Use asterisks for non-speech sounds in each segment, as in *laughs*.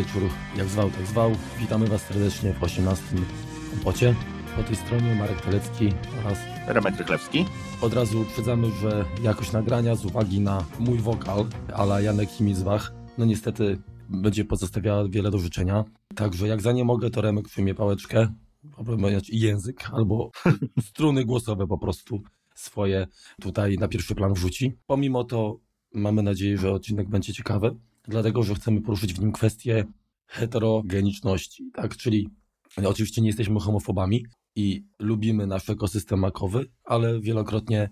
wieczór, jak zwał, tak zwał. Witamy Was serdecznie w 18 kompocie. Po tej stronie Marek Telecki oraz Remek Rychlewski. od razu uprzedzamy, że jakość nagrania z uwagi na mój wokal, ala Janek Himizwach, no niestety będzie pozostawiała wiele do życzenia. Także jak za nie mogę, to Remek przyjmie pałeczkę, język, albo *laughs* struny głosowe po prostu swoje tutaj na pierwszy plan wrzuci. Pomimo to mamy nadzieję, że odcinek będzie ciekawy, dlatego że chcemy poruszyć w nim kwestię heterogeniczności, tak? Czyli oczywiście nie jesteśmy homofobami i lubimy nasz ekosystem makowy, ale wielokrotnie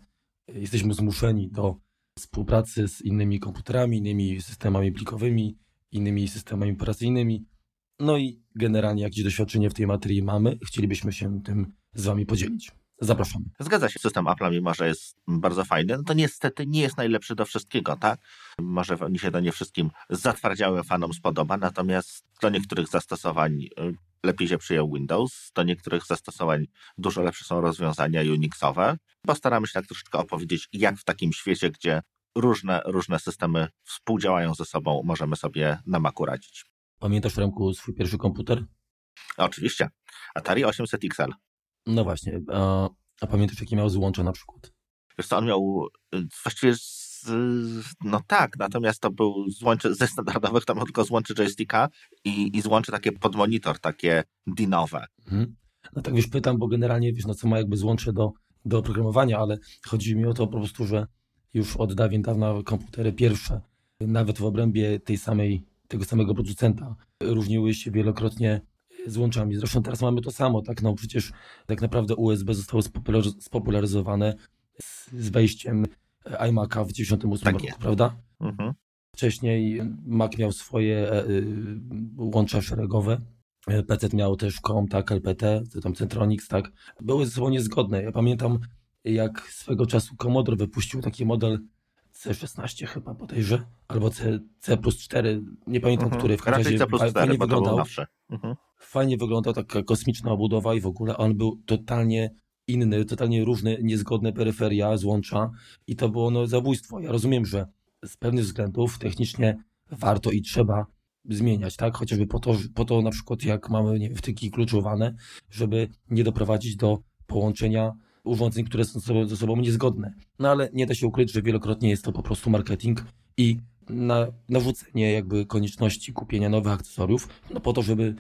jesteśmy zmuszeni do współpracy z innymi komputerami, innymi systemami plikowymi, innymi systemami operacyjnymi. No i generalnie jakieś doświadczenie w tej materii mamy, chcielibyśmy się tym z Wami podzielić. Zapraszamy. Zgadza się, system Apple, mimo że jest bardzo fajny, no to niestety nie jest najlepszy do wszystkiego, tak? Może mi się to nie wszystkim zatwardziałym fanom spodoba, natomiast do niektórych zastosowań y, lepiej się przyjął Windows, do niektórych zastosowań dużo lepsze są rozwiązania Unixowe. Postaramy się tak troszeczkę opowiedzieć, jak w takim świecie, gdzie różne, różne systemy współdziałają ze sobą, możemy sobie na Macu radzić. Pamiętasz, Remku, swój pierwszy komputer? Oczywiście, Atari 800 XL. No właśnie, a, a pamiętasz, jakie miał złącze na przykład? Wiesz co, on miał y, właściwie z, no tak, natomiast to był złącze ze standardowych, tam tylko złącze joysticka i, i złącze takie pod monitor, takie dinowe. Mhm. No tak wiesz, pytam, bo generalnie wiesz, no co ma jakby złącze do, do oprogramowania, ale chodzi mi o to po prostu, że już od dawien dawna komputery pierwsze, nawet w obrębie tej samej, tego samego producenta, różniły się wielokrotnie złączami. Zresztą teraz mamy to samo, tak? No przecież tak naprawdę USB zostało spopularyz- spopularyzowane z, z wejściem iMac'a w 98 Tak roku, jest. prawda? Mhm. Wcześniej Mac miał swoje e, y, łącza szeregowe. E, PC miał też COM, tak, LPT, tam Centronix, tak. Były ze sobą niezgodne. Ja pamiętam, jak swego czasu Commodore wypuścił taki model C16 chyba bodajże, albo C, C plus 4, nie pamiętam, Mhm. który w każdym razie C plus fa- 4, fajnie wyglądał. Mhm. Fajnie wyglądał taka kosmiczna obudowa i w ogóle on był totalnie inny, totalnie różne, niezgodne peryferia, złącza i to było no, zabójstwo. Ja rozumiem, że z pewnych względów technicznie warto i trzeba zmieniać, tak? Chociażby po to, po to na przykład jak mamy nie wiem, wtyki kluczowane, żeby nie doprowadzić do połączenia urządzeń, które są ze sobą, niezgodne. No ale nie da się ukryć, że wielokrotnie jest to po prostu marketing i na, narzucenie jakby konieczności kupienia nowych akcesoriów, no po to, żeby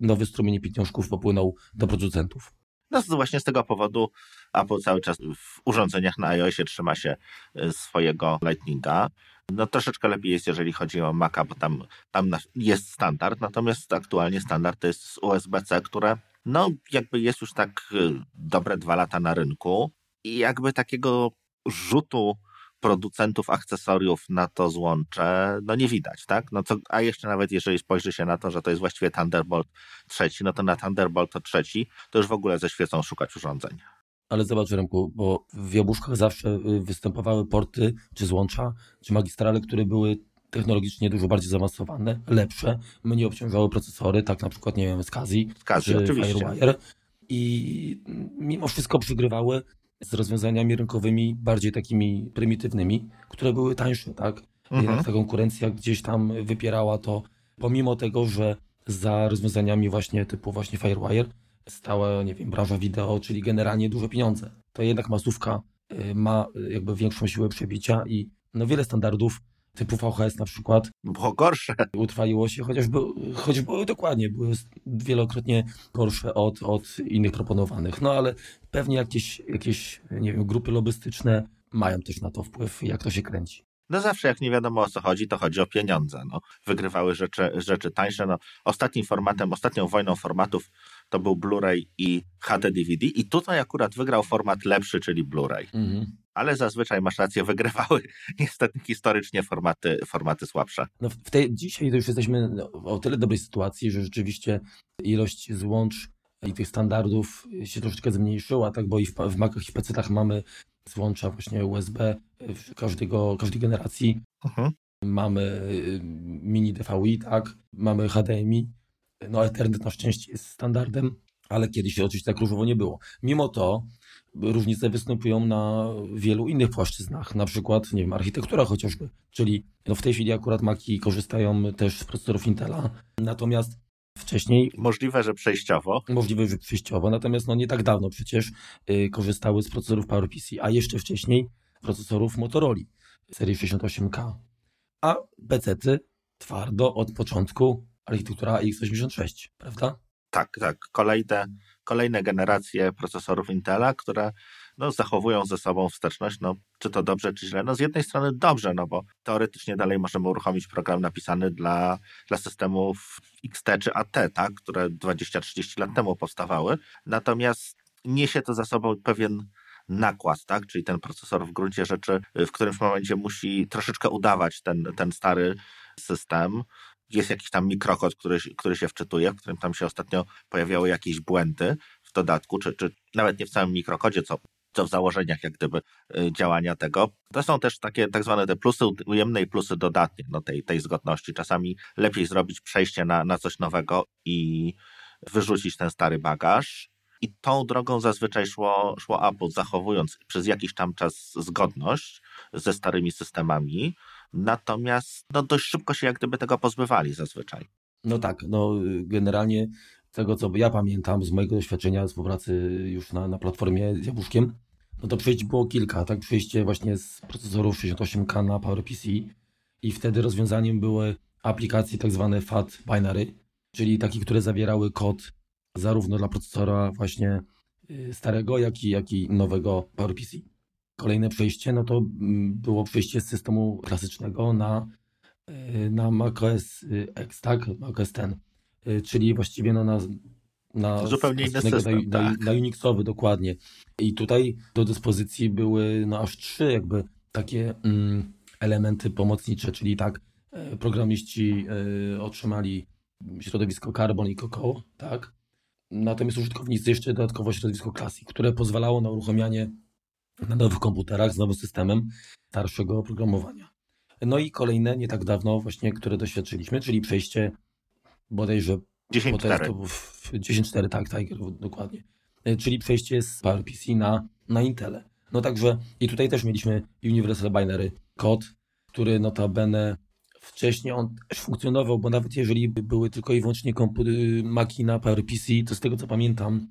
nowy strumień pieniążków popłynął do producentów. No właśnie z tego powodu Apple cały czas w urządzeniach na iOSie trzyma się y, swojego Lightninga. No troszeczkę lepiej jest, jeżeli chodzi o Maca, bo tam, tam jest standard, natomiast aktualnie standard to jest USB-C, które no jakby jest już tak y, dobre dwa lata na rynku i jakby takiego rzutu producentów akcesoriów na to złącze, no nie widać, tak? No co, a jeszcze nawet jeżeli spojrzy się na to, że to jest właściwie Thunderbolt trzeci, no to na Thunderbolt to trzeci to już w ogóle ze świecą szukać urządzeń. Ale zobacz, Remku, bo w jabłuszkach zawsze y, występowały porty, czy złącza, czy magistrale, które były technologicznie dużo bardziej zaawansowane, lepsze, mniej obciążały procesory, tak na przykład, nie wiem, SCSI, Zgadza, czy oczywiście. Firewire i mimo wszystko przygrywały z rozwiązaniami rynkowymi bardziej takimi prymitywnymi, które były tańsze, tak? Mhm. Jednak ta konkurencja gdzieś tam wypierała to, pomimo tego, że za rozwiązaniami właśnie typu właśnie Firewire stała, nie wiem, branża wideo, czyli generalnie duże pieniądze. To jednak masówka y, ma y, jakby większą siłę przebicia i no wiele standardów typu VHS na przykład Było gorsze. utrwaliło się, chociaż, choć były dokładnie, były wielokrotnie gorsze od, od innych proponowanych. No ale pewnie jakieś, jakieś, nie wiem, grupy lobbystyczne mają też na to wpływ, jak to się kręci. No zawsze jak nie wiadomo o co chodzi, to chodzi o pieniądze. No. Wygrywały rzeczy, rzeczy tańsze. No, ostatnim formatem, ostatnią wojną formatów to był Blu-ray i HD DVD i tutaj akurat wygrał format lepszy, czyli Blu-ray. Mhm. Ale zazwyczaj masz rację, wygrywały *laughs* niestety historycznie formaty, formaty słabsze. No w tej, dzisiaj to już jesteśmy no, o tyle dobrej sytuacji, że rzeczywiście ilość złącz i tych standardów się troszeczkę zmniejszyła, tak, bo i w, w Macach i PC-tach mamy złącza właśnie USB każdego, każdej generacji. Mhm. Mamy y, mini DVI, tak, mamy HDMI, no Ethernet na szczęście jest standardem, ale kiedyś oczywiście tak różowo nie było. Mimo to różnice występują na wielu innych płaszczyznach, na przykład, nie wiem, architektura chociażby, czyli no w tej chwili akurat Maki korzystają też z procesorów Intela, natomiast wcześniej... Możliwe, że przejściowo. Możliwe, że przejściowo, natomiast no nie tak dawno przecież y, korzystały z procesorów PowerPC, a jeszcze wcześniej procesorów Motorola serii 68K. A PC-ty twardo od początku architektura x86, prawda? Tak, tak. Kolejne, kolejne generacje procesorów Intela, które no, zachowują ze sobą wsteczność, no, czy to dobrze, czy źle. No, z jednej strony dobrze, no bo teoretycznie dalej możemy uruchomić program napisany dla, dla systemów XT czy AT, tak, które 20-30 lat temu powstawały. Natomiast niesie to za sobą pewien nakład, tak? czyli ten procesor w gruncie rzeczy w którymś momencie musi troszeczkę udawać ten, ten stary system. Jest jakiś tam mikrokod, który, który się wczytuje, w którym tam się ostatnio pojawiały jakieś błędy w dodatku, czy, czy nawet nie w całym mikrokodzie, co co w założeniach jak gdyby y, działania tego. To są też takie tak zwane te plusy ujemne i plusy dodatnie no tej, tej zgodności. Czasami lepiej zrobić przejście na, na coś nowego i wyrzucić ten stary bagaż. I tą drogą zazwyczaj szło, szło Apple, zachowując przez jakiś tam czas zgodność ze starymi systemami, natomiast no, dość szybko się jak gdyby tego pozbywali zazwyczaj. No tak, no generalnie tego, co ja pamiętam z mojego doświadczenia współpracy już na, na platformie z Jabłuszkiem, no to przejść było kilka, tak? Przejście właśnie z procesorów 68K na PowerPC i wtedy rozwiązaniem były aplikacje tak zwane FAT binary, czyli takie, które zawierały kod zarówno dla procesora właśnie y, starego, jak i, jak i nowego PowerPC. Kolejne przejście, no to mm, było przejście z systemu klasycznego na, y, na macOS X, tak? macOS 10 Y, czyli właściwie no na, na zupełnie inny system, na, tak. na, Unixowy dokładnie. I tutaj do dyspozycji były no aż trzy jakby takie mm, elementy pomocnicze, czyli tak programiści y, otrzymali środowisko Carbon i Cocoa, tak? Natomiast użytkownicy jeszcze dodatkowo środowisko Classic, które pozwalało na uruchamianie na nowych komputerach z nowym systemem starszego oprogramowania. No i kolejne, nie tak dawno właśnie, które doświadczyliśmy, czyli przejście bodajże 10.4. 10.4, tak, Tiger, dokładnie. E, czyli przejście z PowerPC na, na Intele. No także i tutaj też mieliśmy Universal Binary kod, który notabene wcześniej on też funkcjonował, bo nawet jeżeli były tylko i wyłącznie komputery, maki na PowerPC, to z tego co pamiętam,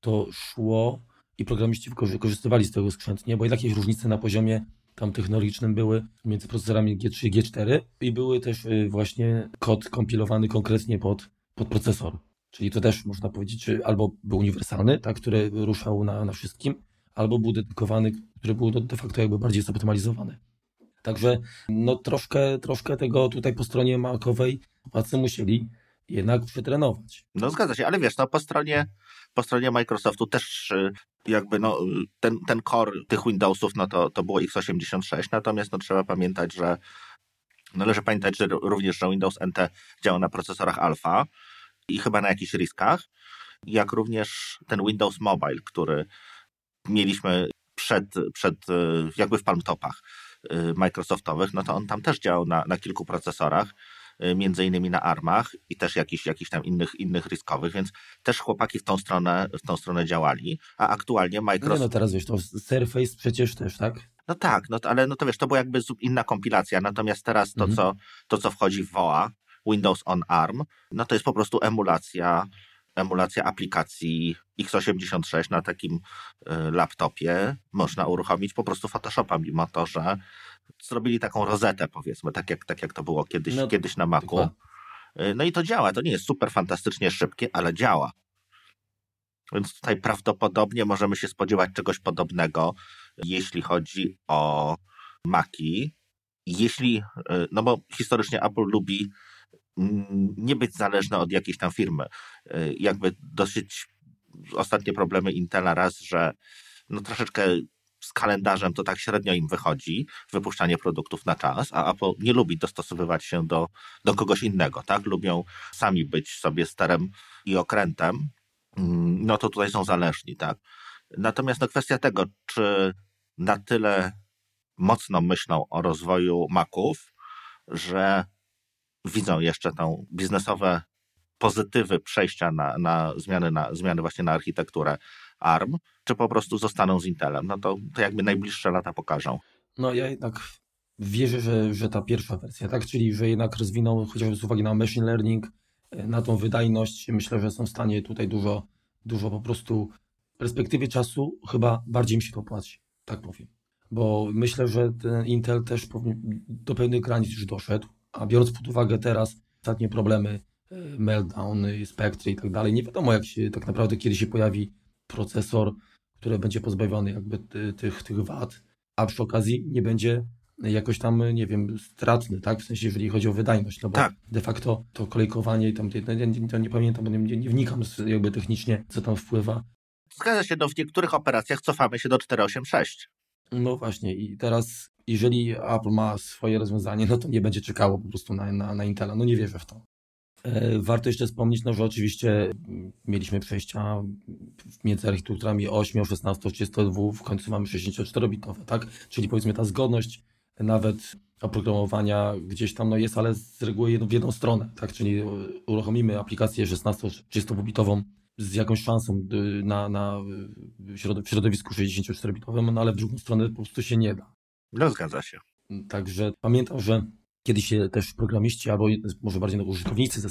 to szło i programiści wykorzystywali z tego skrzętnie, bo jakieś różnice na poziomie tam technologicznym były między procesorami G3 i G4 i były też y, właśnie kod kompilowany konkretnie pod, pod procesor. Czyli to też można powiedzieć, że albo był uniwersalny, tak, który ruszał na, na wszystkim, albo był dedykowany, który był de facto jakby bardziej zoptymalizowany. Także no troszkę, troszkę tego tutaj po stronie makowej chłopacy musieli jednak przetrenować. No zgadza się, ale wiesz, no po stronie, po stronie Microsoftu też y, jakby no, ten, ten core tych Windowsów, no to, to było x86, natomiast no trzeba pamiętać, że należy pamiętać, że również, że Windows NT działa na procesorach alfa i chyba na jakichś riskach, jak również ten Windows Mobile, który mieliśmy przed, przed y, jakby w palmtopach y, Microsoftowych, no to on tam też działał na, na kilku procesorach. Y, między innymi na armach i też jakichś, jakichś tam innych, innych riskowych, więc też chłopaki w tą stronę, w tą stronę działali, a aktualnie Microsoft... Nie no teraz wiesz, to Surface przecież też, tak? No tak, no, ale no to wiesz, to była jakby inna kompilacja, natomiast teraz to, mhm. co, to co wchodzi w WOA, Windows on ARM, no to jest po prostu emulacja emulacja aplikacji x86 na takim y, laptopie można uruchomić po prostu Photoshopa, mimo to, że zrobili taką rozetę, powiedzmy, tak jak, tak jak to było kiedyś, no, kiedyś na Macu. Y, no i to działa. To nie jest super fantastycznie szybkie, ale działa. Więc tutaj prawdopodobnie możemy się spodziewać czegoś podobnego, jeśli chodzi o Maki. Jeśli, y, no bo historycznie Apple lubi mm, nie być zależne od jakiejś tam firmy. Y, jakby dosyć ostatnie problemy Intela raz, że no troszeczkę z kalendarzem to tak średnio im wychodzi, wypuszczanie produktów na czas, a Apple nie lubi dostosowywać się do, do kogoś innego, tak? Lubią sami być sobie sterem i okrętem, mm, no to tutaj są zależni, tak? Natomiast no kwestia tego, czy na tyle mocno myślą o rozwoju Maców, że widzą jeszcze tą biznesowe pozytywy przejścia na, na, zmiany, na zmiany właśnie na architekturę ARM, czy po prostu zostaną z Intelem. No to, to jakby najbliższe lata pokażą. No ja jednak wierzę, że, że ta pierwsza wersja, tak? Czyli że jednak rozwiną chociażby z uwagi na machine learning, e, na tą wydajność, myślę, że są w stanie tutaj dużo, dużo po prostu w perspektywie czasu chyba bardziej mi się to płaci, tak powiem. Bo myślę, że ten Intel też do pewnych granic już doszedł, a biorąc pod uwagę teraz ostatnie problemy, e, meltdown, spektry i tak dalej, nie wiadomo jak się tak naprawdę kiedy się pojawi procesor, który będzie pozbawiony jakby tych, tych wad, a przy okazji nie będzie jakoś tam, nie wiem, stratny, tak? W sensie, jeżeli chodzi o wydajność, no bo Tak. de facto to kolejkowanie i tam, to, nie, to nie pamiętam, bo nie, nie wnikam jakby technicznie, co tam wpływa. Zgadza się, no w niektórych operacjach cofamy się do 486. No właśnie i teraz, jeżeli Apple ma swoje rozwiązanie, no to nie będzie czekało po prostu na, na, na Intela, no nie wierzę w to. E, Warto jeszcze wspomnieć, no, że oczywiście mieliśmy przejścia między architekturami 8, 16, 32, w końcu mamy 64-bitowe, tak? Czyli powiedzmy ta zgodność nawet oprogramowania gdzieś tam no jest, ale z reguły w jedną stronę, tak? Czyli uruchomimy aplikację 16-32-bitową z jakąś szansą y, na, na w środowisku 64-bitowym, no ale w drugą stronę po prostu się nie da. No zgadza się. Także pamiętam, że kiedyś się też programiści, albo może bardziej no, użytkownicy,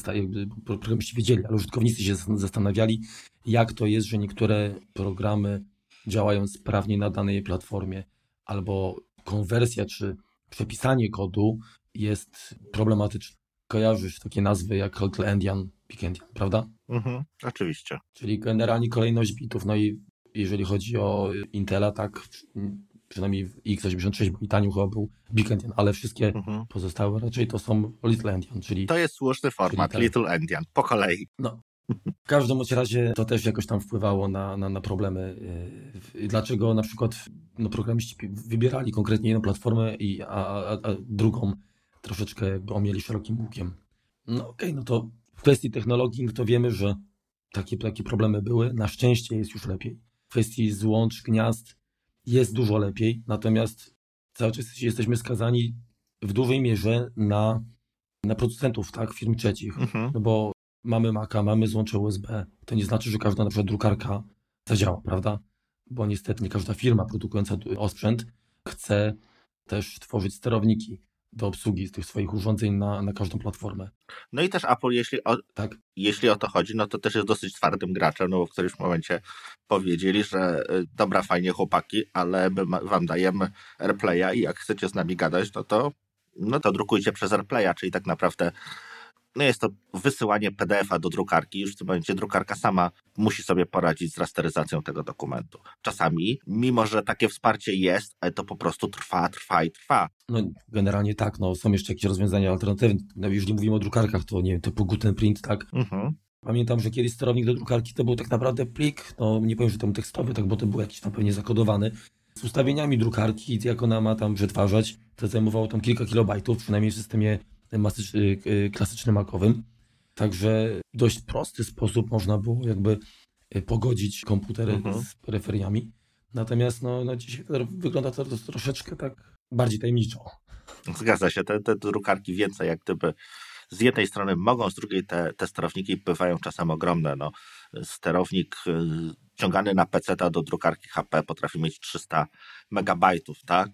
programiści wiedzieli, ale użytkownicy się zas- zastanawiali, jak to jest, że niektóre programy działają sprawnie na danej platformie, albo konwersja czy przepisanie kodu jest problematyczne. Kojarzysz takie nazwy jak Little Endian, Big Endian, prawda? Mhm, oczywiście. Czyli generalnie kolejność bitów. No i jeżeli chodzi o Intela, tak, przynajmniej w x86 był i taniu chyba był Big Endian, ale wszystkie Mhm. pozostałe raczej to są Little Endian, czyli To jest słuszny format, tak. Little Endian, po kolei. w każdym razie to też jakoś tam wpływało na, na, na problemy. Yy, Dlaczego na przykład no, programiści wybierali konkretnie jedną platformę, i, a, a, a drugą troszeczkę jakby omieli szerokim łukiem. No okej, no to w kwestii technologii, no to wiemy, że takie, takie problemy były. Na szczęście jest już lepiej. W kwestii złącz, gniazd jest dużo lepiej, natomiast cały czas jesteśmy skazani w dużej mierze na, na producentów, tak, firm trzecich. Mhm. No bo mamy Maca, mamy złącze USB. To nie znaczy, że każda na przykład drukarka zadziała, prawda? Bo niestety nie każda firma produkująca osprzęt chce też tworzyć sterowniki do obsługi tych swoich urządzeń na, na każdą platformę. No i też Apple, jeśli o, Tak? jeśli o to chodzi, no to też jest dosyć twardym graczem, no bo w którymś momencie powiedzieli, że y, dobra, fajnie chłopaki, ale my wam dajemy AirPlaya i jak chcecie z nami gadać, no to, no to drukujcie przez AirPlaya, czyli tak naprawdę no jest to wysyłanie PDF-a do drukarki. Już w tym momencie drukarka sama musi sobie poradzić z rasteryzacją tego dokumentu. Czasami, mimo że takie wsparcie jest, ale to po prostu trwa, trwa i trwa. No generalnie tak, no są jeszcze jakieś rozwiązania alternatywne. No, jeżeli mówimy o drukarkach, to nie wiem, typu Gutenprint, tak? Mhm. Pamiętam, że kiedyś sterownik do drukarki to był tak naprawdę plik, no nie powiem, że był tekstowy, tak, bo to był jakiś tam pewnie zakodowany, z ustawieniami drukarki, jak ona ma tam przetwarzać. To zajmowało tam kilka kilobajtów, przynajmniej w systemie masycz, y, klasycznym makowym. Także w dość prosty sposób można było jakby y, pogodzić komputery Mhm. z peryferiami. Natomiast no, no dzisiaj to wygląda to troszeczkę tak bardziej tajemniczo. Zgadza się, te, te drukarki więcej jak gdyby z jednej strony mogą, z drugiej te, te sterowniki bywają czasem ogromne. No, sterownik y, ciągany na PC do drukarki HP potrafi mieć 300 megabajtów, tak?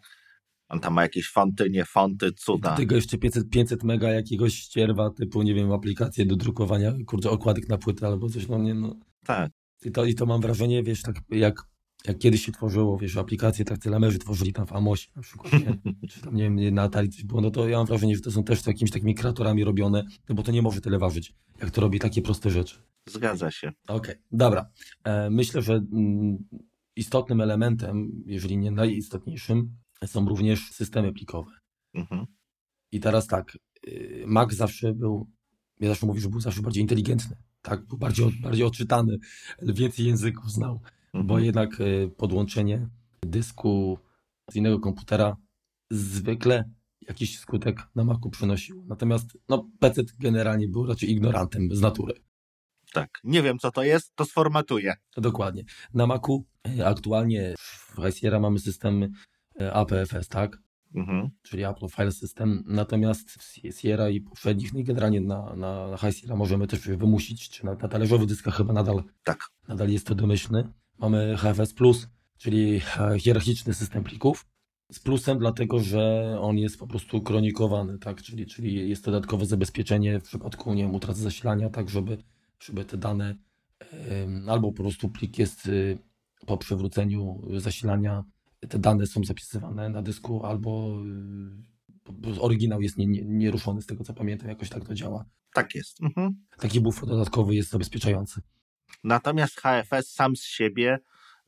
On tam ma jakieś fonty, nie fonty, Do cuda. tego jeszcze 500, 500 mega jakiegoś ścierwa typu, nie wiem, aplikacje do drukowania, kurczę, okładek na płytę albo coś, no nie, no. Tak, I to, I to mam wrażenie, wiesz, tak jak, jak kiedyś się tworzyło, wiesz, aplikacje, tak telemerzy tworzyli tam w Amosie na przykład, nie? *laughs* czy tam, nie wiem, na Atari coś było, no to ja mam wrażenie, że to są też jakimiś takimi kreatorami robione, no bo to nie może tyle ważyć, jak to robi takie proste rzeczy. zgadza się. Okej, dobra. E, myślę, że mm, istotnym elementem, jeżeli nie najistotniejszym, są również systemy plikowe. Mhm. I teraz tak, y, Mac zawsze był, ja zawsze mówię, że był zawsze bardziej inteligentny, tak, był bardziej, bardziej odczytany, więcej języków znał, bo Mhm. jednak y, podłączenie dysku z innego komputera zwykle jakiś skutek na Macu przynosił. Natomiast no, PC generalnie był raczej ignorantem z natury. Tak. Nie wiem, co to jest, to sformatuję. Dokładnie. Na Macu y, aktualnie w High Sierra mamy system y, APFS, tak? Mhm. czyli Apple File System. Natomiast w Sierra i poprzednich, no i generalnie na, na, na High Sierra możemy też wymusić, czy na, na talerzowych dyskach chyba nadal, Tak. nadal jest to domyślny. mamy HFS+, czyli hierarchiczny system plików. Z plusem dlatego, że on jest po prostu kronikowany, tak? czyli, czyli jest dodatkowe zabezpieczenie w przypadku nie wiem, utraty zasilania, tak żeby, żeby te dane albo po prostu plik jest y, po przywróceniu zasilania, te dane są zapisywane na dysku, albo y, oryginał jest nieruszony, z tego co pamiętam, jakoś tak to działa. Tak jest. Mhm. Taki bufor dodatkowy jest zabezpieczający. Natomiast HFS sam z siebie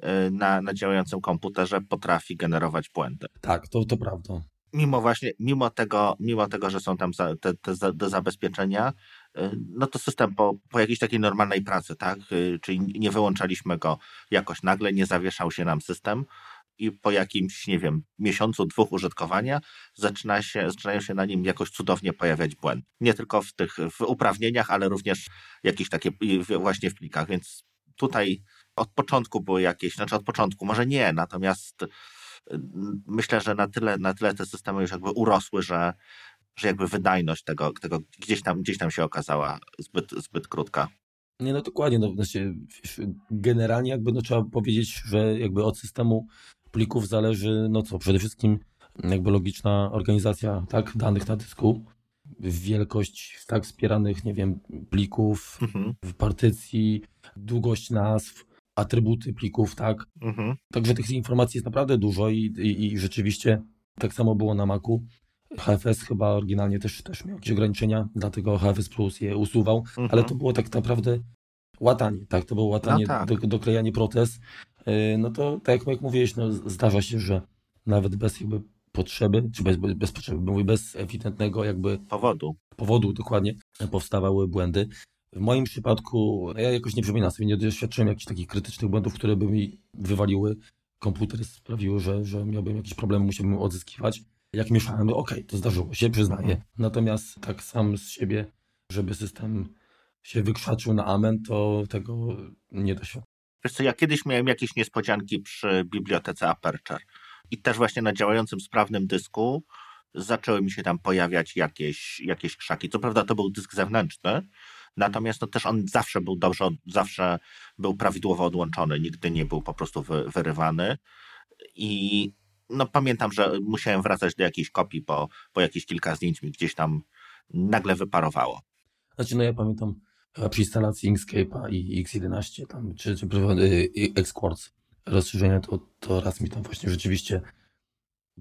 y, na, na działającym komputerze potrafi generować błędy. Tak, to, to prawda. Mimo właśnie, mimo tego, mimo tego, że są tam za, te, te do zabezpieczenia, y, no to system po, po jakiejś takiej normalnej pracy, tak? Czyli nie wyłączaliśmy go jakoś nagle, nie zawieszał się nam system, i po jakimś, nie wiem, miesiącu, dwóch użytkowania zaczyna się, zaczynają się na nim jakoś cudownie pojawiać błędy. Nie tylko w tych w uprawnieniach, ale również jakieś takie właśnie w plikach, więc tutaj od początku były jakieś, znaczy od początku, może nie, natomiast mm, myślę, że na tyle, na tyle te systemy już jakby urosły, że, że jakby wydajność tego, tego gdzieś, tam, gdzieś tam się okazała zbyt, zbyt krótka. Nie, no dokładnie. No, znaczy, generalnie jakby no, trzeba powiedzieć, że jakby od systemu plików zależy, no co, przede wszystkim jakby logiczna organizacja tak, danych na dysku, wielkość tak wspieranych, nie wiem, plików, mhm. w partycji, długość nazw, atrybuty plików, tak. Mhm. Także tych informacji jest naprawdę dużo i, i, i, rzeczywiście tak samo było na Macu. HFS chyba oryginalnie też, też miał jakieś ograniczenia, dlatego HFS Plus je usuwał, mhm. ale to było tak naprawdę łatanie, tak, to było łatanie, no tak. do, doklejanie protez, yy, no to tak jak mówiłeś, no zdarza się, że nawet bez jakby potrzeby, czy bez, bez potrzeby, mówię, bez ewidentnego jakby powodu, powodu dokładnie, powstawały błędy. W moim przypadku, ja jakoś nie przypominam sobie, nie doświadczyłem jakichś takich krytycznych błędów, które by mi wywaliły komputer, sprawiły, że, że miałbym jakiś problem, musiałbym odzyskiwać. Jak mieszałem, okej, okay, to zdarzyło się, przyznaję. Natomiast tak sam z siebie, żeby system się wykrzaczył na amen, to tego nie doświadczyłem. Wiesz co, ja kiedyś miałem jakieś niespodzianki przy bibliotece Aperture i też właśnie na działającym sprawnym dysku zaczęły mi się tam pojawiać jakieś, jakieś krzaki. Co prawda to był dysk zewnętrzny, natomiast no też on zawsze był dobrze, zawsze był prawidłowo odłączony, nigdy nie był po prostu wy, wyrywany i no pamiętam, że musiałem wracać do jakiejś kopii, bo, bo jakieś kilka zdjęć mi gdzieś tam nagle wyparowało. Znaczy, no ja pamiętam przy instalacji Inkscape'a i X11 tam, czy, czy y, Xquartz rozszerzenia, to, to raz mi tam właśnie rzeczywiście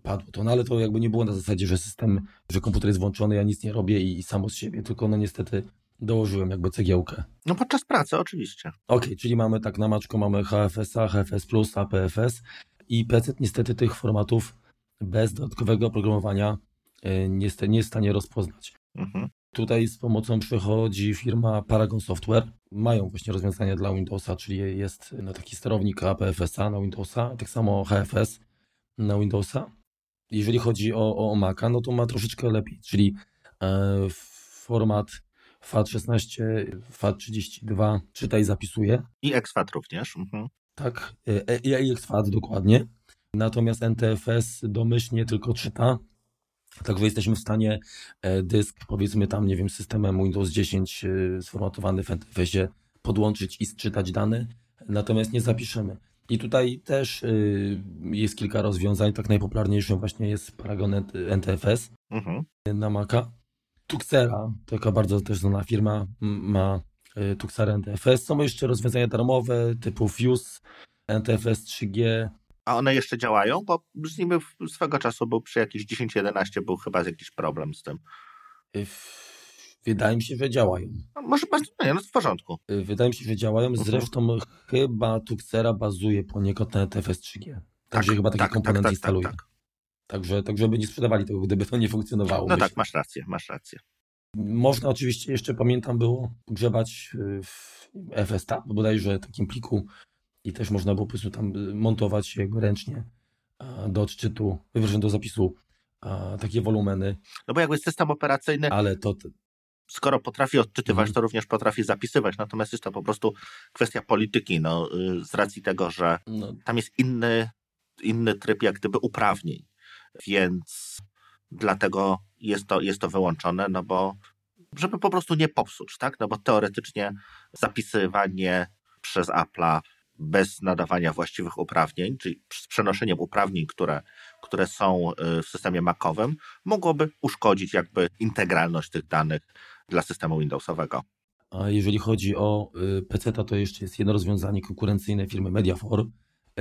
padło to, no ale to jakby nie było na zasadzie, że system, że komputer jest włączony, ja nic nie robię i, i samo z siebie, tylko no niestety dołożyłem jakby cegiełkę. No podczas pracy oczywiście. Okej, okay, czyli mamy tak na maczku mamy HFS-a, HFS+, APFS i PC niestety tych formatów bez dodatkowego oprogramowania y, nie, nie jest w stanie rozpoznać. Mhm. Tutaj z pomocą przychodzi firma Paragon Software. Mają właśnie rozwiązania dla Windowsa, czyli jest taki sterownik APFS-a na Windowsa, tak samo HFS na Windowsa. Jeżeli chodzi o, o Maca, no to ma troszeczkę lepiej, czyli e, format FAT16, FAT32 czytaj, zapisuje. I exFAT również. Mhm. Tak, e, i exFAT dokładnie. Natomiast NTFS domyślnie tylko czyta, Także jesteśmy w stanie e, dysk, powiedzmy tam, nie wiem, systemem Windows 10 e, sformatowany w NTFS-ie podłączyć i sczytać dane, natomiast nie zapiszemy. I tutaj też e, jest kilka rozwiązań. Tak najpopularniejszym właśnie jest Paragon NTFS mhm. na Maca. Tuxera, taka bardzo też znana firma, ma Tuxera NTFS. Są jeszcze rozwiązania darmowe typu Fuse, NTFS 3G, a one jeszcze działają? Bo z nimi swego czasu był przy jakieś 10-11 był chyba jakiś problem z tym. Y, wydaje mi się, że działają. No, może nie, no w porządku. Y, wydaje mi się, że działają. Mhm. Zresztą uh -huh. chyba Tuxera bazuje poniekąd na TFS 3G. Także tak, chyba taki tak, komponent tak, tak, instaluje. Tak, tak, Także, tak, żeby nie sprzedawali tego, gdyby to nie funkcjonowało. No tak, masz rację, masz rację. Można oczywiście jeszcze, pamiętam, było grzebać y, w FSTA, bodajże takim pliku i też można było po prostu tam y, montować jego ręcznie do odczytu, wywyższeń do zapisu takie wolumeny. No bo jakby system operacyjny. Ale to. Skoro potrafi odczytywać, mhm. to również potrafi zapisywać. Natomiast jest to po prostu kwestia polityki, no, y, z racji tego, że no. tam jest inny, inny tryb, jak gdyby uprawnień. Więc dlatego jest to, jest to wyłączone, no bo żeby po prostu nie popsuć, tak? No bo teoretycznie zapisywanie przez Apple'a bez nadawania właściwych uprawnień, czyli z przenoszeniem uprawnień, które, które są y, w systemie Macowym, mogłoby uszkodzić jakby integralność tych danych dla systemu Windowsowego. A jeżeli chodzi o y, PC, to jeszcze jest jedno rozwiązanie konkurencyjne firmy Mediafor.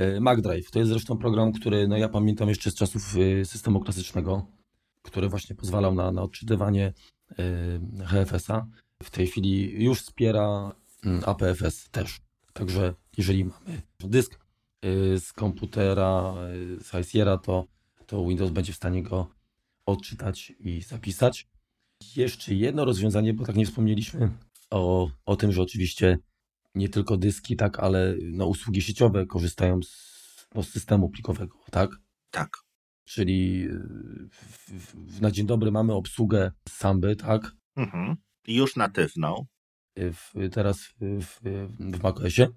Y, MacDrive to jest zresztą program, który no ja pamiętam jeszcze z czasów systemu klasycznego, który właśnie pozwalał na, na odczytywanie HFS-a. W tej chwili już wspiera mm, APFS też. Także jeżeli mamy dysk z komputera, z High to, to Windows będzie w stanie go odczytać i zapisać. Jeszcze jedno rozwiązanie, bo tak nie wspomnieliśmy, o, o tym, że oczywiście nie tylko dyski, tak, ale no, usługi sieciowe korzystają z, no, z systemu plikowego, tak? Tak. Czyli w, w, na dzień dobry mamy obsługę Samby, tak? Mhm. Już natywną. W, teraz w, w macOSie.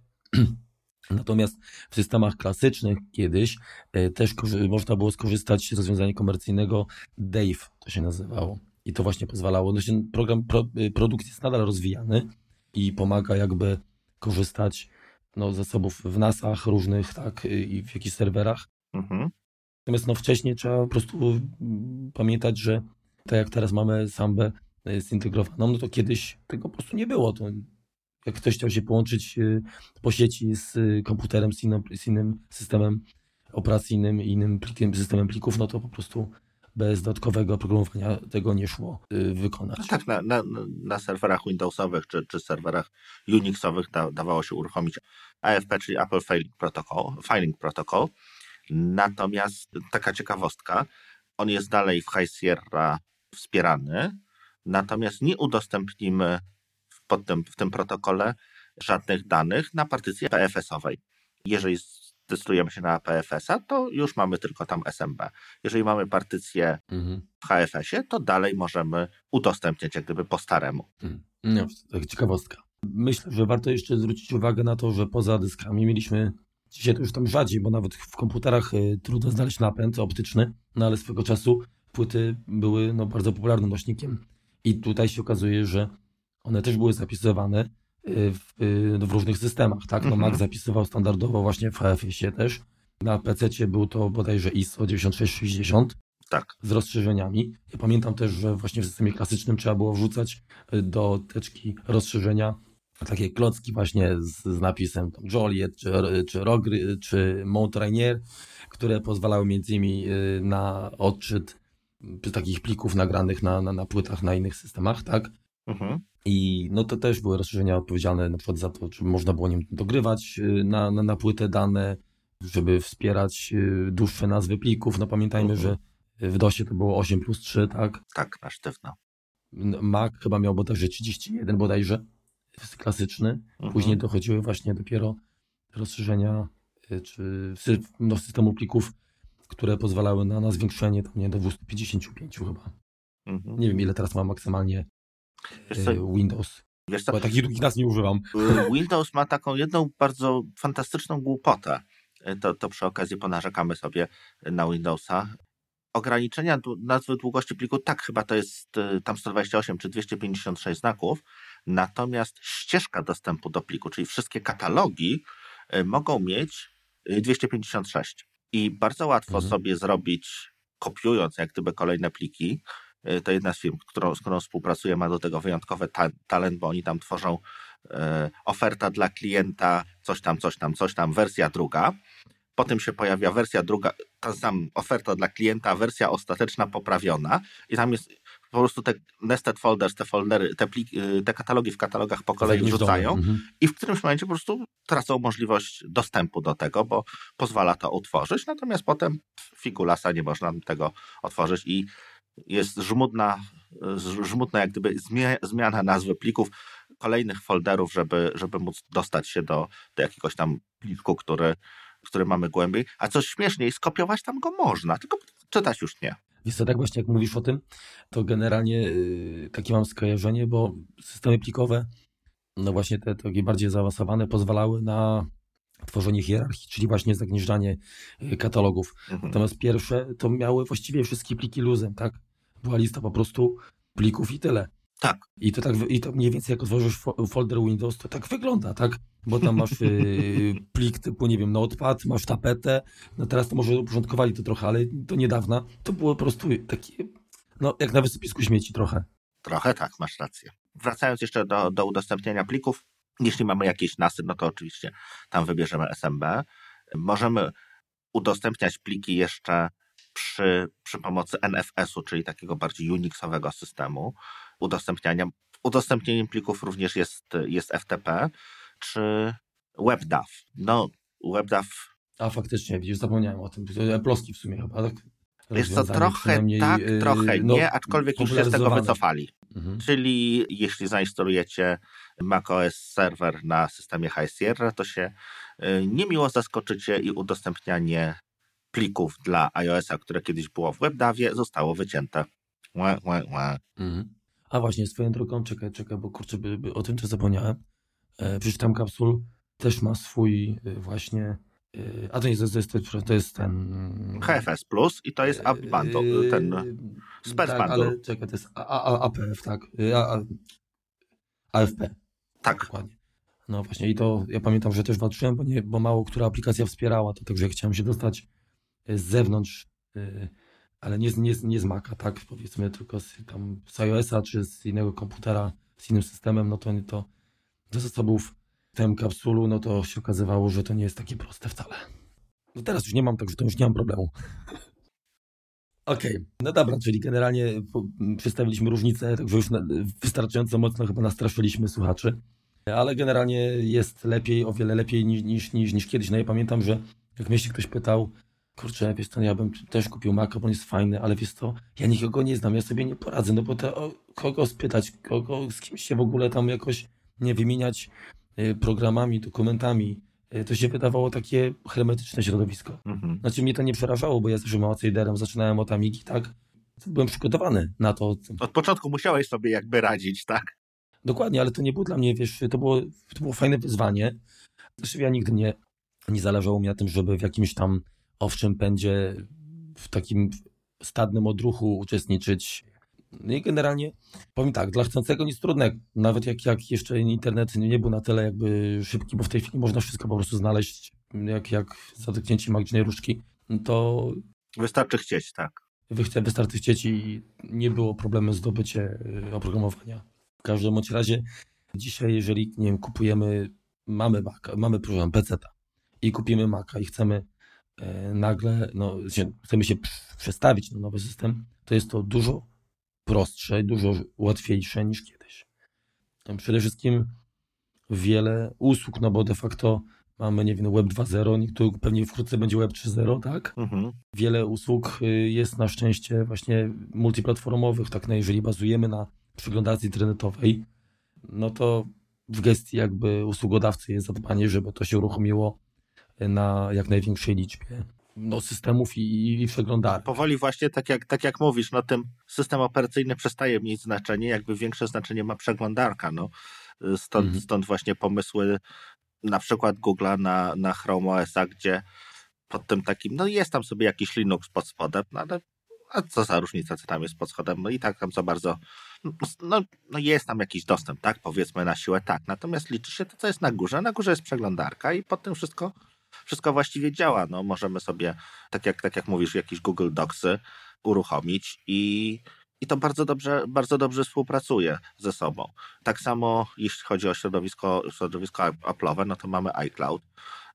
*clears throat* Natomiast w systemach klasycznych kiedyś e, też można było skorzystać z rozwiązania komercyjnego Dave, to się nazywało. I to właśnie pozwalało. No, ten program pro, y, produkcji jest nadal rozwijany i pomaga jakby korzystać no, z zasobów w NASach różnych, tak, y, i w jakichś serwerach. Mhm. Natomiast no, wcześniej trzeba po prostu mm, pamiętać, że tak jak teraz mamy sambę zintegrowaną, no to kiedyś tego po prostu nie było. To jak ktoś chciał się połączyć po sieci z komputerem, z, innym, z innym systemem operacyjnym innym plikiem, systemem plików, no to po prostu bez dodatkowego oprogramowania tego nie szło y, wykonać. No tak, na, na, na serwerach Windowsowych czy, czy serwerach Unixowych da, dawało się uruchomić AFP, czyli Apple Filing Protocol, Filing Protocol. Natomiast taka ciekawostka, on jest dalej w High Sierra wspierany, natomiast nie udostępnimy w, tym, w tym protokole żadnych danych na partycji PFS-owej. Jeżeli decydujemy się na PFS-a, to już mamy tylko tam SMB. Jeżeli mamy partycję mhm. w HFS-ie, to dalej możemy udostępniać jak gdyby po staremu. Mhm. No, tak ciekawostka. Myślę, że warto jeszcze zwrócić uwagę na to, że poza dyskami mieliśmy Dzisiaj to już tam rzadziej, bo nawet w komputerach y, trudno znaleźć napęd optyczny, no ale swego czasu płyty były no, bardzo popularnym nośnikiem. I tutaj się okazuje, że one też były zapisywane Y, w, y, w różnych systemach, tak? No mhm. Mac zapisywał standardowo właśnie w HFS-ie też. Na PC był to bodajże ISO 9660 tak. z rozszerzeniami. Ja pamiętam też, że właśnie w systemie klasycznym trzeba było wrzucać y, do teczki rozszerzenia takie klocki właśnie z, z napisem tam Joliet, czy, czy Rogry, czy Mount Rainier, które pozwalały między innymi na odczyt takich plików nagranych na, na, na płytach na innych systemach, tak? Mhm. I no to też były rozszerzenia odpowiedzialne na przykład za to, czy można było nim dogrywać y, na, na, na płytę dane, żeby wspierać y, dłuższe nazwy plików. No pamiętajmy, mhm. że w DOSie to było 8 plus 3, tak? Tak, na sztywno. Mac chyba miał bodajże 31 bodajże, klasyczny. Mhm. Później dochodziły właśnie dopiero rozszerzenia y, czy no, systemu plików, które pozwalały na, na zwiększenie tam nie do 255 chyba. Mhm. Nie wiem ile teraz ma maksymalnie co, Windows. Wiesz co, Bo takich długich nas nie używam. Y, Windows ma taką jedną bardzo fantastyczną głupotę. Y, to, to przy okazji ponarzekamy sobie na Windowsa. Ograniczenia nazwy długości pliku, tak chyba to jest y, tam 128 czy 256 znaków, natomiast ścieżka dostępu do pliku, czyli wszystkie katalogi mogą mieć 256. I bardzo łatwo mhm. sobie zrobić, kopiując jak gdyby kolejne pliki, E, to jedna z firm, którą, z którą współpracuję, ma do tego wyjątkowy ta talent, bo oni tam tworzą e, oferta dla klienta, coś tam, coś tam, coś tam, wersja druga. Potem się pojawia wersja druga, ta sam oferta dla klienta, wersja ostateczna poprawiona i tam jest po prostu te nested folders, te foldery, te, pliki, e, te katalogi w katalogach po kolei wrzucają mhm. i w którymś momencie po prostu tracą możliwość dostępu do tego, bo pozwala to utworzyć, natomiast potem figulasa nie można tego otworzyć i jest żmudna, żmudna jak gdyby zmiana nazwy plików, kolejnych folderów, żeby, żeby móc dostać się do, do jakiegoś tam pliku, który, który mamy głębiej. A coś śmieszniej, skopiować tam go można, tylko czytać już nie. Wiesz co, tak właśnie jak mówisz o tym, to generalnie yy, takie mam skojarzenie, bo systemy plikowe, no właśnie te takie bardziej zaawansowane, pozwalały na tworzenie hierarchii, czyli właśnie zagnieżdżanie y, katalogów. Mhm. Natomiast pierwsze to miały właściwie wszystkie pliki luzem, tak? Była lista po prostu plików i tyle. Tak. I to tak, i to mniej więcej jak otworzysz fo- folder Windows, to tak wygląda, tak? Bo tam masz yy, *laughs* plik typu, nie wiem, notepad, masz tapetę, no teraz to może uporządkowali to trochę, ale to niedawna, to było po prostu takie, no jak na wysypisku śmieci trochę. Trochę tak, masz rację. Wracając jeszcze do, do udostępniania plików, jeśli mamy jakiś nasyp, no to oczywiście tam wybierzemy SMB. Możemy udostępniać pliki jeszcze przy, przy pomocy NFS-u, czyli takiego bardziej Unixowego systemu udostępniania. Udostępnieniem plików również jest, jest FTP czy WebDAV. No, WebDAV A faktycznie, widzisz, zapomniałem o tym, to Apple'owski w sumie chyba, tak? jest to trochę tak, yy, trochę no, nie, aczkolwiek już się z tego wycofali. Mhm. Czyli jeśli zainstalujecie macOS Server na systemie High Sierra, to się y, niemiło zaskoczycie i udostępnianie plików dla iOS-a, które kiedyś było w WebDAVie, zostało wycięte. Łe, łe, łe. Mhm. A właśnie, swoją drogą, czekaj, czekaj, bo kurczę, by, by, o tym też zapomniałem. E, przecież tam kapsul też ma swój y, właśnie, y, a to nie jest, to jest, to jest, ten... HFS Plus i to jest App Bundle, Yy, ten Spec tak, Bundle. ale czekaj, to jest A, A, APF, tak? Y, A, A, AFP, Tak, dokładnie. No właśnie i to ja pamiętam, że też walczyłem, bo, nie, bo mało która aplikacja wspierała to, także chciałem się dostać y, z zewnątrz, y, ale nie, nie, nie z Maca, tak? Powiedzmy tylko z, tam z iOS-a czy z innego komputera, z innym systemem, no to, to do zasobów tem kapsulu, no to się okazywało, że to nie jest takie proste wcale. No teraz już nie mam, także to już nie mam problemu. *laughs* Okej, no dobra, czyli generalnie przedstawiliśmy różnice, także już wystarczająco mocno chyba nastraszyliśmy słuchaczy, ale generalnie jest lepiej, o wiele lepiej niż, niż, niż, niż kiedyś. No ja pamiętam, że jak mnie się ktoś pytał, kurczę, wiesz co, ja bym też kupił Maca, bo on jest fajny, ale wiesz co, ja nikogo nie znam, ja sobie nie poradzę, no bo to o, kogo spytać, kogo, z kimś się w ogóle tam jakoś nie wymieniać y, programami, dokumentami, y, to się wydawało takie hermetyczne środowisko. mhm. Znaczy mnie to nie przerażało, bo ja zawsze outsiderem zaczynałem od Amigi, tak? Byłem przygotowany na to. od początku musiałeś sobie jakby radzić, tak? Dokładnie, ale to nie było dla mnie, wiesz, to było, to było fajne wyzwanie. Zresztą ja nigdy nie, nie zależało mi na tym, żeby w jakimś tam owczym pędzie, w takim stadnym odruchu uczestniczyć. No i generalnie, powiem tak, dla chcącego nic trudnego. Nawet jak, jak jeszcze internet nie był na tyle jakby szybki, bo w tej chwili można wszystko po prostu znaleźć, jak, jak za dotknięciem magicznej różdżki, to Wystarczy chcieć, tak. Wystarczy chcieć i nie było problemu zdobycie y, oprogramowania. W każdym bądź razie dzisiaj, jeżeli nie wiem, kupujemy, mamy Maca, mamy program PC i kupimy Maca i chcemy nagle, no, się, chcemy się pr- przestawić na nowy system, to jest to dużo prostsze, dużo łatwiejsze niż kiedyś. Przede wszystkim wiele usług, no bo de facto mamy, nie wiem, Web 2.0, niektórych pewnie wkrótce będzie Web 3.0, tak? Mhm. wiele usług y, jest na szczęście właśnie multiplatformowych, tak no jeżeli bazujemy na przeglądarce internetowej, no to w gestii jakby usługodawcy jest zadbanie, żeby to się uruchomiło na jak największej liczbie no, systemów i, i przeglądarek. Powoli właśnie, tak jak, tak jak mówisz, no tym system operacyjny przestaje mieć znaczenie, jakby większe znaczenie ma przeglądarka, no. Stąd, Mhm. stąd właśnie pomysły na przykład Google'a na, na Chrome OS-a, gdzie pod tym takim, no jest tam sobie jakiś Linux pod spodem, no ale a co za różnica, co tam jest pod spodem, no i tak tam za bardzo, no, no jest tam jakiś dostęp, tak, powiedzmy na siłę, tak, natomiast liczy się to, co jest na górze, na górze jest przeglądarka i pod tym wszystko, wszystko właściwie działa, no możemy sobie, tak jak, tak jak mówisz, jakieś Google Docsy uruchomić i, i to bardzo dobrze, bardzo dobrze współpracuje ze sobą. Tak samo jeśli chodzi o środowisko, środowisko Apple'owe, no to mamy iCloud,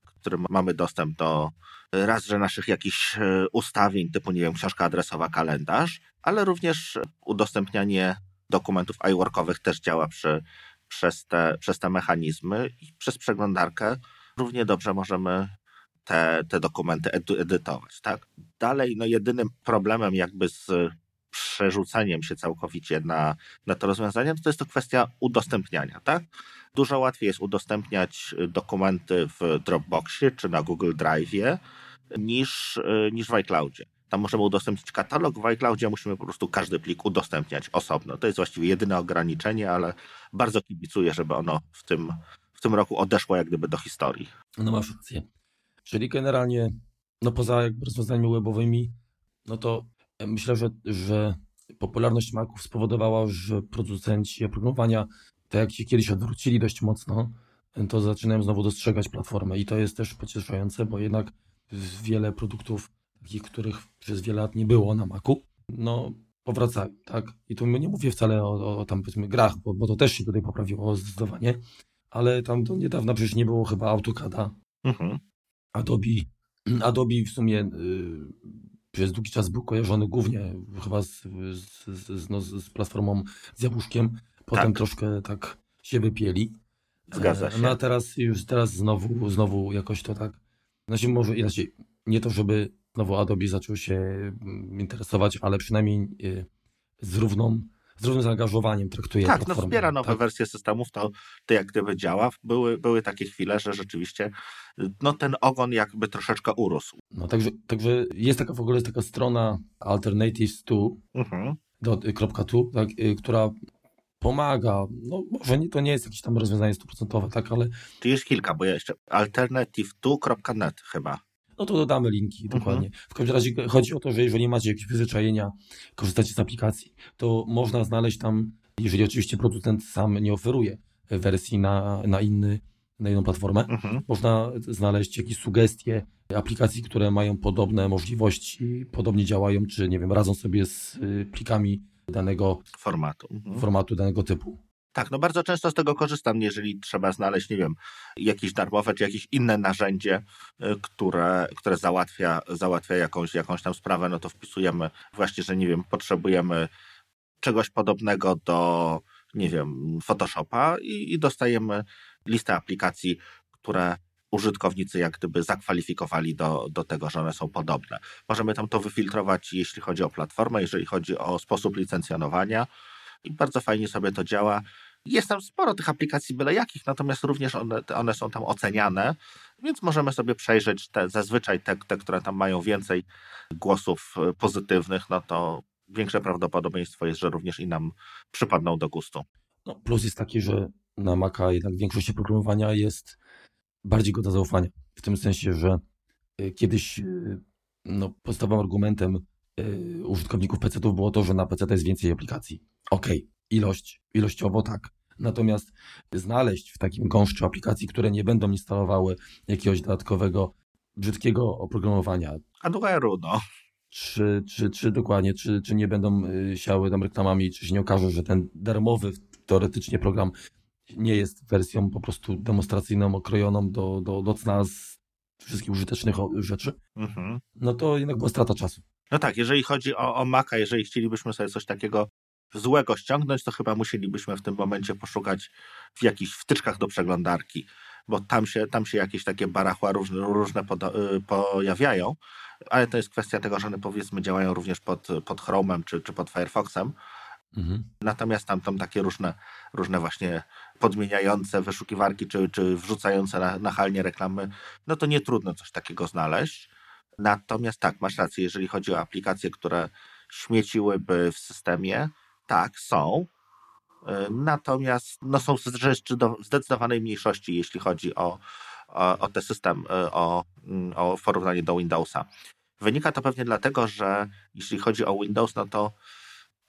w którym mamy dostęp do raz, że naszych jakichś e, ustawień, typu, nie wiem, książka adresowa, kalendarz, ale również udostępnianie dokumentów iWorkowych też działa przy, przez, te, przez te mechanizmy i przez przeglądarkę równie dobrze możemy te, te dokumenty edu, edytować. Tak? Dalej, no jedynym problemem jakby z przerzuceniem się całkowicie na, na to rozwiązanie, to, jest to kwestia udostępniania. Tak? Dużo łatwiej jest udostępniać dokumenty w Dropboxie czy na Google Drive'ie niż, niż w iCloudzie. Tam możemy udostępnić katalog, w iCloudzie musimy po prostu każdy plik udostępniać osobno. To jest właściwie jedyne ograniczenie, ale bardzo kibicuję, żeby ono w tym, tym roku odeszło jak gdyby do historii. No masz rację. Czyli generalnie, no poza jakby rozwiązaniami webowymi, no to myślę, że, że popularność Maców spowodowała, że producenci oprogramowania, tak jak się kiedyś odwrócili dość mocno, to zaczynają znowu dostrzegać platformę i to jest też pocieszające, bo jednak wiele produktów, takich, których przez wiele lat nie było na Macu, no powracają, tak? I tu nie mówię wcale o, o tam powiedzmy grach, bo, bo to też się tutaj poprawiło zdecydowanie, ale tam do niedawna przecież nie było chyba AutoCADa, Mhm. Adobe, Adobe w sumie y, przez długi czas był kojarzony głównie chyba z, z, z, no, z platformą z Jabłuszkiem, potem Tak. troszkę tak się wypieli. Zgadza E, się. No a teraz już teraz znowu, znowu jakoś to tak. Znaczy może inaczej, nie to, żeby znowu Adobe zaczął się mm, interesować, ale przynajmniej y, z równą, z równym zaangażowaniem traktuje Tak, no wspiera nowe tak? wersje systemów, to, jak gdyby działa. Były, były takie chwile, że rzeczywiście no, ten ogon jakby troszeczkę urósł. No także, także jest taka w ogóle jest taka strona Alternatives to, Mhm. do, y, kropka tu, tak, y, która pomaga, no może nie, to nie jest jakieś tam rozwiązanie stuprocentowe, tak, ale Tu jest kilka, bo ja jeszcze alternative2.net chyba. No to dodamy linki dokładnie. W każdym razie chodzi o to, że jeżeli macie jakieś przyzwyczajenia, korzystacie z aplikacji, to można znaleźć tam, jeżeli oczywiście producent sam nie oferuje wersji na, na, inny, na inną platformę, Mhm. można znaleźć jakieś sugestie aplikacji, które mają podobne możliwości, podobnie działają, czy nie wiem, radzą sobie z y, plikami danego Formatu. Mhm. formatu, danego typu. Tak, no bardzo często z tego korzystam, jeżeli trzeba znaleźć, nie wiem, jakieś darmowe czy jakieś inne narzędzie, y, które, które załatwia, załatwia jakąś, jakąś tam sprawę, no to wpisujemy właśnie, że nie wiem, potrzebujemy czegoś podobnego do, nie wiem, Photoshopa i, i dostajemy listę aplikacji, które użytkownicy jak gdyby zakwalifikowali do, do tego, że one są podobne. Możemy tam to wyfiltrować, jeśli chodzi o platformę, jeżeli chodzi o sposób licencjonowania i bardzo fajnie sobie to działa. Jest tam sporo tych aplikacji byle jakich, natomiast również one, one są tam oceniane, więc możemy sobie przejrzeć te, zazwyczaj te, te, które tam mają więcej głosów e, pozytywnych, no to większe prawdopodobieństwo jest, że również i nam przypadną do gustu. No, plus jest taki, że na Maca jednak większość oprogramowania jest bardziej godna zaufania. W tym sensie, że y, kiedyś y, no, podstawowym argumentem y, użytkowników PC-ów było to, że na PC jest więcej aplikacji. Okej, ilość, ilościowo tak. Natomiast znaleźć w takim gąszczu aplikacji, które nie będą instalowały jakiegoś dodatkowego, brzydkiego oprogramowania, Hardware'u, no. czy, czy, czy dokładnie, czy, czy nie będą y, siały tam reklamami, czy się nie okaże, że ten darmowy teoretycznie program nie jest wersją po prostu demonstracyjną, okrojoną do, do, do cna z wszystkich użytecznych rzeczy, Mhm. no to jednak była strata czasu. No tak, jeżeli chodzi o, o Maca, jeżeli chcielibyśmy sobie coś takiego złego ściągnąć, to chyba musielibyśmy w tym momencie poszukać w jakichś wtyczkach do przeglądarki, bo tam się, tam się jakieś takie barachła różne, różne y, pojawiają, ale to jest kwestia tego, że one powiedzmy działają również pod, pod Chrome'em czy, czy pod Firefoxem, Mhm. Natomiast tam, tam takie różne, różne właśnie podmieniające wyszukiwarki, czy, czy wrzucające na, nachalnie reklamy, no to nie trudno coś takiego znaleźć. Natomiast tak, masz rację, jeżeli chodzi o aplikacje, które śmieciłyby w systemie, tak, są. Y, Natomiast no, są zdecydo- w zdecydowanej mniejszości, jeśli chodzi o, o, o ten system, y, o, mm, o porównanie do Windowsa. Wynika to pewnie dlatego, że jeśli chodzi o Windows, no to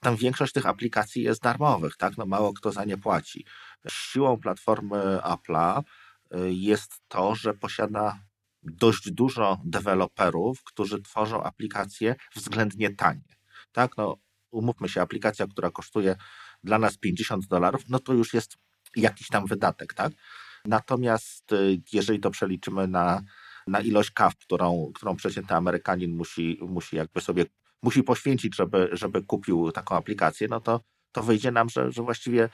tam większość tych aplikacji jest darmowych, tak? No mało kto za nie płaci. Siłą platformy Apple'a y, jest to, że posiada dość dużo deweloperów, którzy tworzą aplikacje względnie tanie. Tak? No, umówmy się, aplikacja, która kosztuje dla nas 50 dolarów, no to już jest jakiś tam wydatek, tak? Natomiast y, jeżeli to przeliczymy na, na ilość kaw, którą, którą przeciętny Amerykanin musi, musi jakby sobie musi poświęcić, żeby, żeby kupił taką aplikację, no to, to wyjdzie nam, że, że właściwie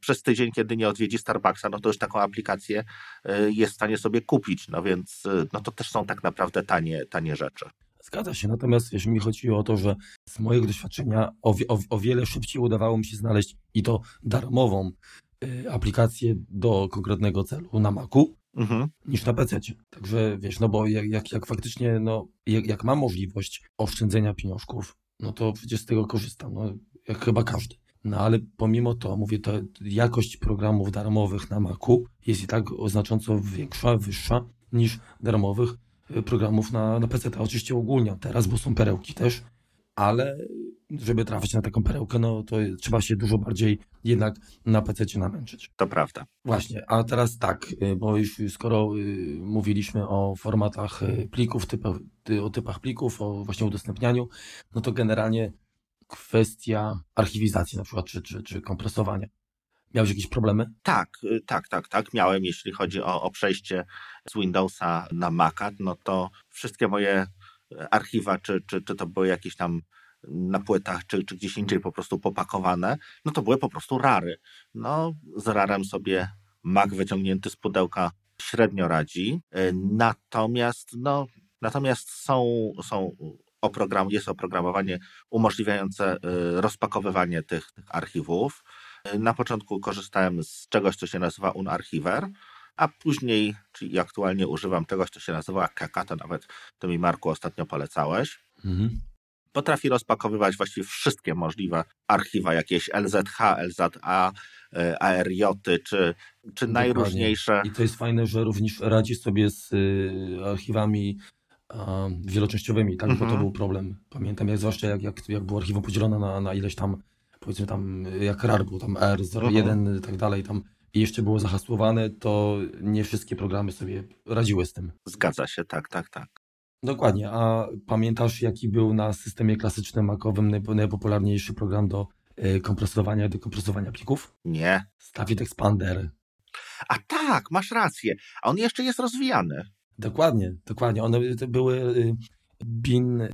przez tydzień, kiedy nie odwiedzi Starbucksa, no to już taką aplikację y, jest w stanie sobie kupić, no więc y, no to też są tak naprawdę tanie, tanie rzeczy. Zgadza się, natomiast jeśli mi chodzi o to, że z mojego doświadczenia o, o, o wiele szybciej udawało mi się znaleźć i to darmową y, aplikację do konkretnego celu na Macu, Mhm. niż na PC. Także wiesz, no bo jak, jak, jak faktycznie, no, jak, jak mam możliwość oszczędzenia pieniążków, no to przecież z tego korzystam, no, jak chyba każdy. No ale pomimo to, mówię, to jakość programów darmowych na Macu jest i tak znacząco większa, wyższa niż darmowych y, programów na, na PC. Oczywiście ogólnie teraz, bo są perełki też, ale żeby trafić na taką perełkę, no to trzeba się dużo bardziej jednak na PC namęczyć. To prawda. Właśnie, a teraz tak, y, bo już skoro y, mówiliśmy o formatach y, plików, typach, o typach plików, o właśnie udostępnianiu, no to generalnie kwestia archiwizacji na przykład, czy, czy, czy kompresowania. Miałeś jakieś problemy? Tak, tak, tak, tak. Miałem, jeśli chodzi o, o przejście z Windowsa na Maca, no to wszystkie moje archiwa, czy, czy, czy to były jakieś tam na płytach, czy, czy gdzieś indziej po prostu popakowane, no to były po prostu rary. No, z rarem sobie Mac wyciągnięty z pudełka średnio radzi, e, natomiast, no, natomiast są, są oprogram, jest oprogramowanie umożliwiające e, rozpakowywanie tych, tych archiwów. E, na początku korzystałem z czegoś, co się nazywa Unarchiver, a później, czyli aktualnie używam czegoś, co się nazywa Keka, to nawet to mi Marku ostatnio polecałeś. Mhm. Potrafi rozpakowywać właściwie wszystkie możliwe archiwa, jakieś LZH, LZA, e, ARJ, czy, czy najróżniejsze. I to jest fajne, że również radzi sobie z y, archiwami wieloczęściowymi, tak? Mhm. Bo to mhm. był problem. Pamiętam, jak zwłaszcza jak, jak, jak było archiwum podzielone na, na ileś tam, powiedzmy tam, jak RAR był, tam R01 mhm. i tak dalej, tam i jeszcze było zahasłowane, to nie wszystkie programy sobie radziły z tym. Zgadza się, tak, tak, tak. Dokładnie. A pamiętasz, jaki był na systemie klasycznym Macowym najpopularniejszy program do y, kompresowania i dekompresowania plików? Nie. Staffit Expander. A tak, masz rację. A on jeszcze jest rozwijany. Dokładnie, dokładnie. One były y, bin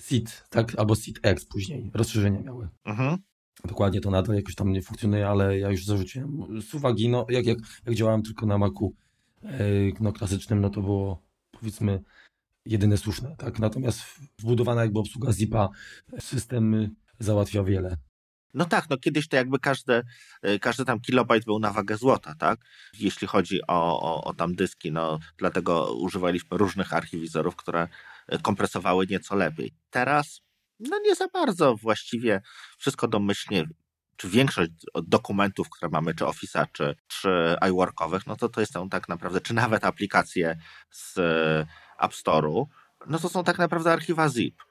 SIT, tak? Albo SIT X później. Rozszerzenia miały. Mhm. Dokładnie to nadal jakoś tam nie funkcjonuje, ale ja już zarzuciłem. Z uwagi, no jak, jak, jak działałem tylko na Macu y, no, klasycznym, no to było powiedzmy jedyne słuszne, tak? Natomiast wbudowana jakby obsługa ZIP-a system załatwia wiele. No tak, no kiedyś to jakby każdy, y, każdy tam kilobajt był na wagę złota, tak? Jeśli chodzi o, o, o tam dyski, no dlatego używaliśmy różnych archiwizorów, które y, kompresowały nieco lepiej. Teraz, no nie za bardzo właściwie wszystko domyślnie, czy większość dokumentów, które mamy, czy Office'a, czy, czy iWorkowych, no to to są tak naprawdę, czy nawet aplikacje z App Store'u, no to są tak naprawdę archiwa zip.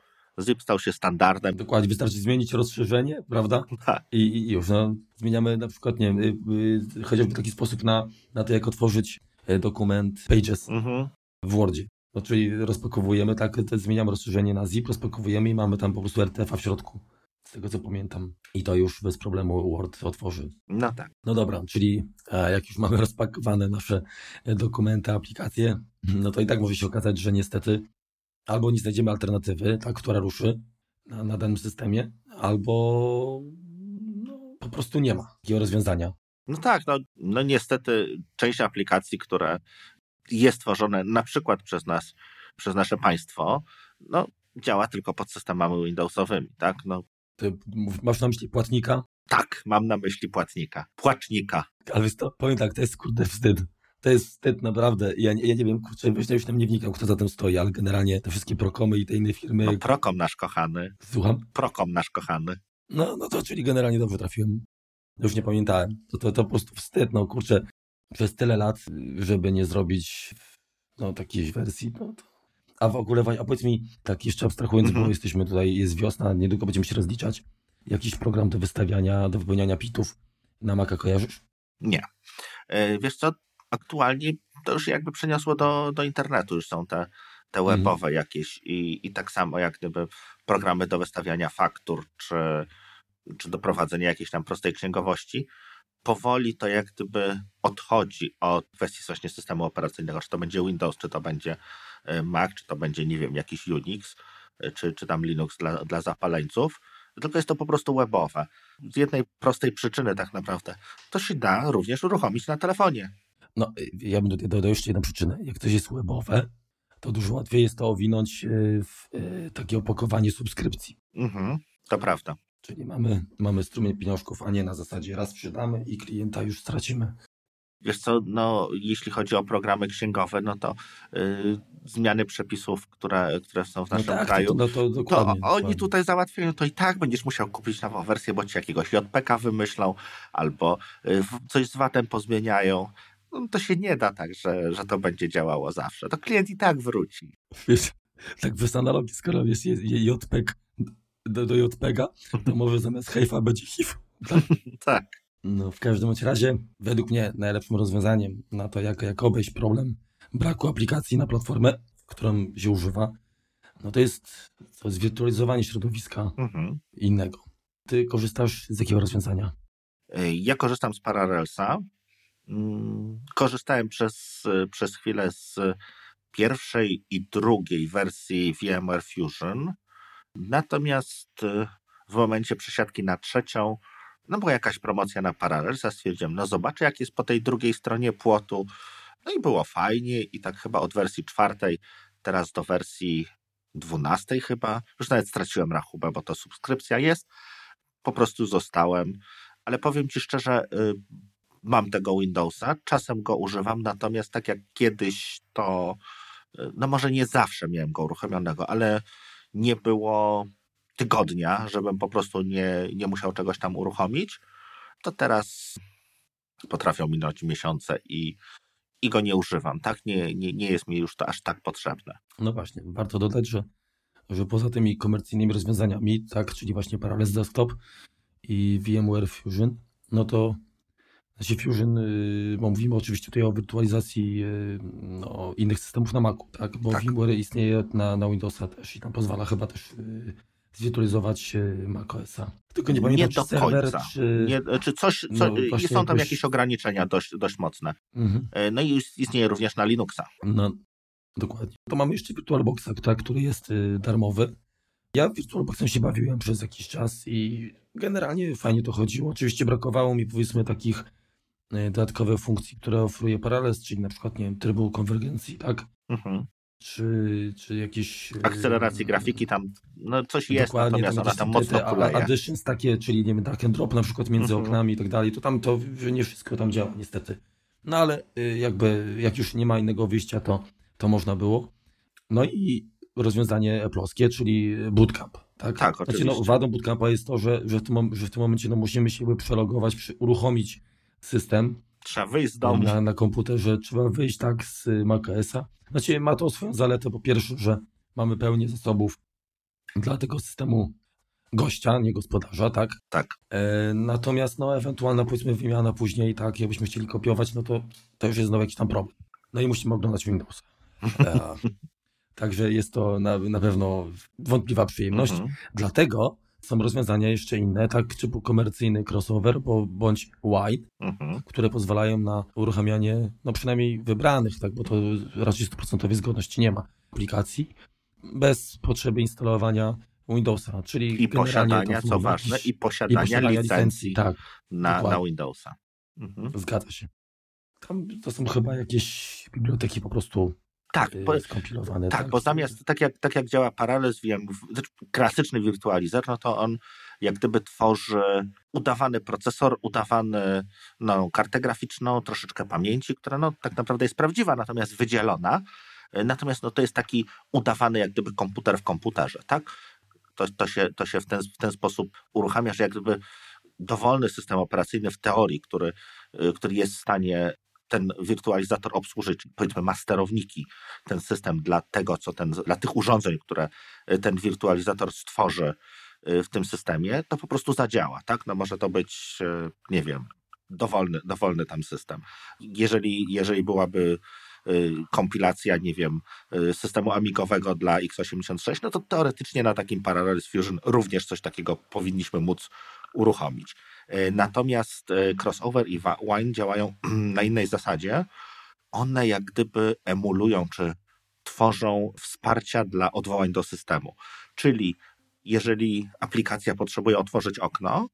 Zip stał się standardem. Dokładnie, wystarczy zmienić rozszerzenie, prawda? Tak. I, I, już, no, zmieniamy na przykład, nie wiem, y, y, chociażby taki sposób na, na to, jak otworzyć e, dokument Pages mhm. w Wordzie. No, czyli rozpakowujemy, tak, zmieniamy rozszerzenie na zip, rozpakowujemy i mamy tam po prostu RTF-a w środku. Z tego co pamiętam. I to już bez problemu Word otworzy. No tak. No dobra, czyli e, jak już mamy rozpakowane nasze dokumenty, aplikacje, no to i tak może się okazać, że niestety albo nie znajdziemy alternatywy, tak, która ruszy na, na danym systemie, albo no, po prostu nie ma takiego rozwiązania. No tak, no, no niestety część aplikacji, które jest tworzone na przykład przez nas, przez nasze państwo, no działa tylko pod systemami Windowsowymi, tak? No. Ty masz na myśli płatnika? Tak, mam na myśli płatnika. Płacznika. Ale to, powiem tak, to jest kurde wstyd to jest wstyd naprawdę. Ja, ja nie wiem, kurczę, ja już tam nie wnikam, kto za tym stoi, ale generalnie te wszystkie Prokomy i te inne firmy. No, Prokom nasz kochany. Słucham? Prokom nasz kochany. No, no to czyli generalnie dobrze trafiłem. Już nie pamiętałem. To, to, to po prostu wstyd, no kurczę, przez tyle lat, żeby nie zrobić no, takiej wersji, no to... A w ogóle, a powiedz mi, tak jeszcze abstrahując, mm -hmm. bo mhm. jesteśmy tutaj, jest wiosna, niedługo będziemy się rozliczać, jakiś program do wystawiania, do wypełniania pitów na Maca kojarzysz? Nie. E, wiesz co, aktualnie to już jakby przeniosło do, do internetu, już są te, te mhm. webowe mm. jakieś i, i tak samo jak gdyby programy do wystawiania faktur, czy, czy do prowadzenia jakiejś tam prostej księgowości, powoli to jak gdyby odchodzi od kwestii właśnie systemu operacyjnego, czy to będzie Windows, czy to będzie e, Mac, czy to będzie, nie wiem, jakiś Unix, e, czy, czy tam Linux dla, dla zapaleńców, tylko jest to po prostu webowe. Z jednej prostej przyczyny tak naprawdę. To się da również uruchomić na telefonie. No, ja bym dodał jeszcze jedną przyczynę. Jak coś jest webowe, to dużo łatwiej jest to owinąć e, w e, takie opakowanie subskrypcji. Mhm, to prawda. Czyli mamy, mamy strumień pieniążków, a nie na zasadzie raz sprzedamy i klienta już stracimy. Wiesz co, no, jeśli chodzi o programy księgowe, no to yy, zmiany przepisów, które, które są w no naszym no tak, kraju, to, no to, to oni dokładnie. tutaj załatwiają, to i tak będziesz musiał kupić nową wersję, bo ci jakiegoś JPK wymyślą, albo yy, coś z VAT-em pozmieniają no to się nie da tak, że, że to będzie działało zawsze. To klient i tak wróci. Wiesz, tak bez analogii, skoro jest JPEG do, do JPEGa, to może zamiast HIV będzie HIV. *laughs* Tak? *laughs* tak. No, w każdym bądź razie, według mnie najlepszym rozwiązaniem na to, jak, jak obejść problem braku aplikacji na platformę, którą się używa, no to jest to zwirtualizowanie środowiska Mhm. innego. Ty korzystasz z jakiego rozwiązania? Ja korzystam z Parallelsa. Mm, Korzystałem przez, przez chwilę z pierwszej i drugiej wersji VMware Fusion. Natomiast y, w momencie przesiadki na trzecią, no była jakaś promocja na Parallelsa, stwierdziłem, no zobaczę jak jest po tej drugiej stronie płotu. No i było fajnie i tak chyba od wersji czwartej, teraz do wersji dwunastej chyba, już nawet straciłem rachubę, bo to subskrypcja jest, po prostu zostałem ale powiem Ci szczerze, y, mam tego Windowsa, czasem go używam, natomiast tak jak kiedyś to, y, no może nie zawsze miałem go uruchomionego, ale nie było tygodnia, żebym po prostu nie, nie musiał czegoś tam uruchomić, to teraz potrafią minąć miesiące i, i go nie używam, tak? Nie, nie, nie jest mi już to aż tak potrzebne. No właśnie, warto dodać, że, że poza tymi komercyjnymi rozwiązaniami, tak, czyli właśnie Parallels Desktop, i VMware Fusion, no to znaczy Fusion, yy, bo mówimy oczywiście tutaj o wirtualizacji yy, no, innych systemów na Macu, tak? Bo Tak. VMware istnieje na, na Windowsa też i tam pozwala chyba też zwirtualizować yy, macOSa. Tylko nie pamiętam, Nie czy do serwer, końca. czy... Nie, czy coś, No, co, właśnie są tam jakieś ograniczenia dość, dość mocne. Mhm. E, No i ist- istnieje również na Linuxa. No, dokładnie. To mamy jeszcze VirtualBoxa, tak, który jest y, darmowy. Ja VirtualBoxem się bawiłem przez jakiś czas i generalnie fajnie to chodziło. Oczywiście brakowało mi powiedzmy takich y, dodatkowych funkcji, które oferuje Parallels, czyli na przykład, nie wiem, trybu konwergencji, tak? Mhm. Czy, czy jakieś... y, Akceleracji grafiki tam, no coś jest, Dokładnie, natomiast ona jakieś tam mocno te kuleje. Additions takie, czyli nie wiem, drag and drop na przykład między Mhm. oknami i tak dalej, to tam to nie wszystko tam działa niestety. No ale y, jakby jak już nie ma innego wyjścia, to, to można było. No i rozwiązanie Apple'owskie, czyli bootcamp. Tak, Tak, Znaczy, no, oczywiście. wadą bootcampa jest to, że, że, w tym, że w tym momencie no, musimy się przelogować, przy, uruchomić system Trzeba wyjść z domu. na, na komputerze, trzeba wyjść tak z macOSa. Znaczy ma to swoją zaletę po pierwsze, że mamy pełnię zasobów dla tego systemu gościa, nie gospodarza, tak? Tak. E, natomiast no ewentualna powiedzmy wymiana później, tak, jakbyśmy chcieli kopiować, no to to już jest znowu jakiś tam problem. No i musimy oglądać Windows. E, *laughs* także jest to na, na pewno wątpliwa przyjemność. Mhm. Dlatego są rozwiązania jeszcze inne, tak typu komercyjny crossover bo, bądź wide, Mhm. które pozwalają na uruchamianie, no przynajmniej wybranych, tak, bo to raczej 100% zgodności nie ma aplikacji, bez potrzeby instalowania Windowsa, czyli I posiadania, co ważne, i posiadania, posiadania licencji Tak, na, na Windowsa. Mhm. zgadza się. Tam to są chyba jakieś biblioteki po prostu Tak, y, bo, skompilowane. tak, bo zamiast, tak jak, tak jak działa Parallels, w- znaczy klasyczny wirtualizer, no to on jak gdyby tworzy udawany procesor, udawany no, kartę graficzną, troszeczkę pamięci, która no, tak naprawdę jest prawdziwa, natomiast wydzielona. Y, Natomiast no, to jest taki udawany jak gdyby komputer w komputerze, tak? To, to się, to się w, ten, w ten sposób uruchamia, że jak gdyby dowolny system operacyjny w teorii, który, y, który jest w stanie ten wirtualizator obsłużyć, powiedzmy ma sterowniki, ten system dla tego, co ten, dla tych urządzeń, które y, ten wirtualizator stworzy y, w tym systemie, to po prostu zadziała, tak? No może to być, y, nie wiem, dowolny, dowolny tam system. Jeżeli, jeżeli byłaby kompilacja, nie wiem, systemu amigowego dla x86, no to teoretycznie na takim Parallels Fusion również coś takiego powinniśmy móc uruchomić. Y, Natomiast y, crossover i wine działają *clears throat* na innej zasadzie. One jak gdyby emulują czy tworzą wsparcia dla odwołań do systemu. Czyli jeżeli aplikacja potrzebuje otworzyć okno,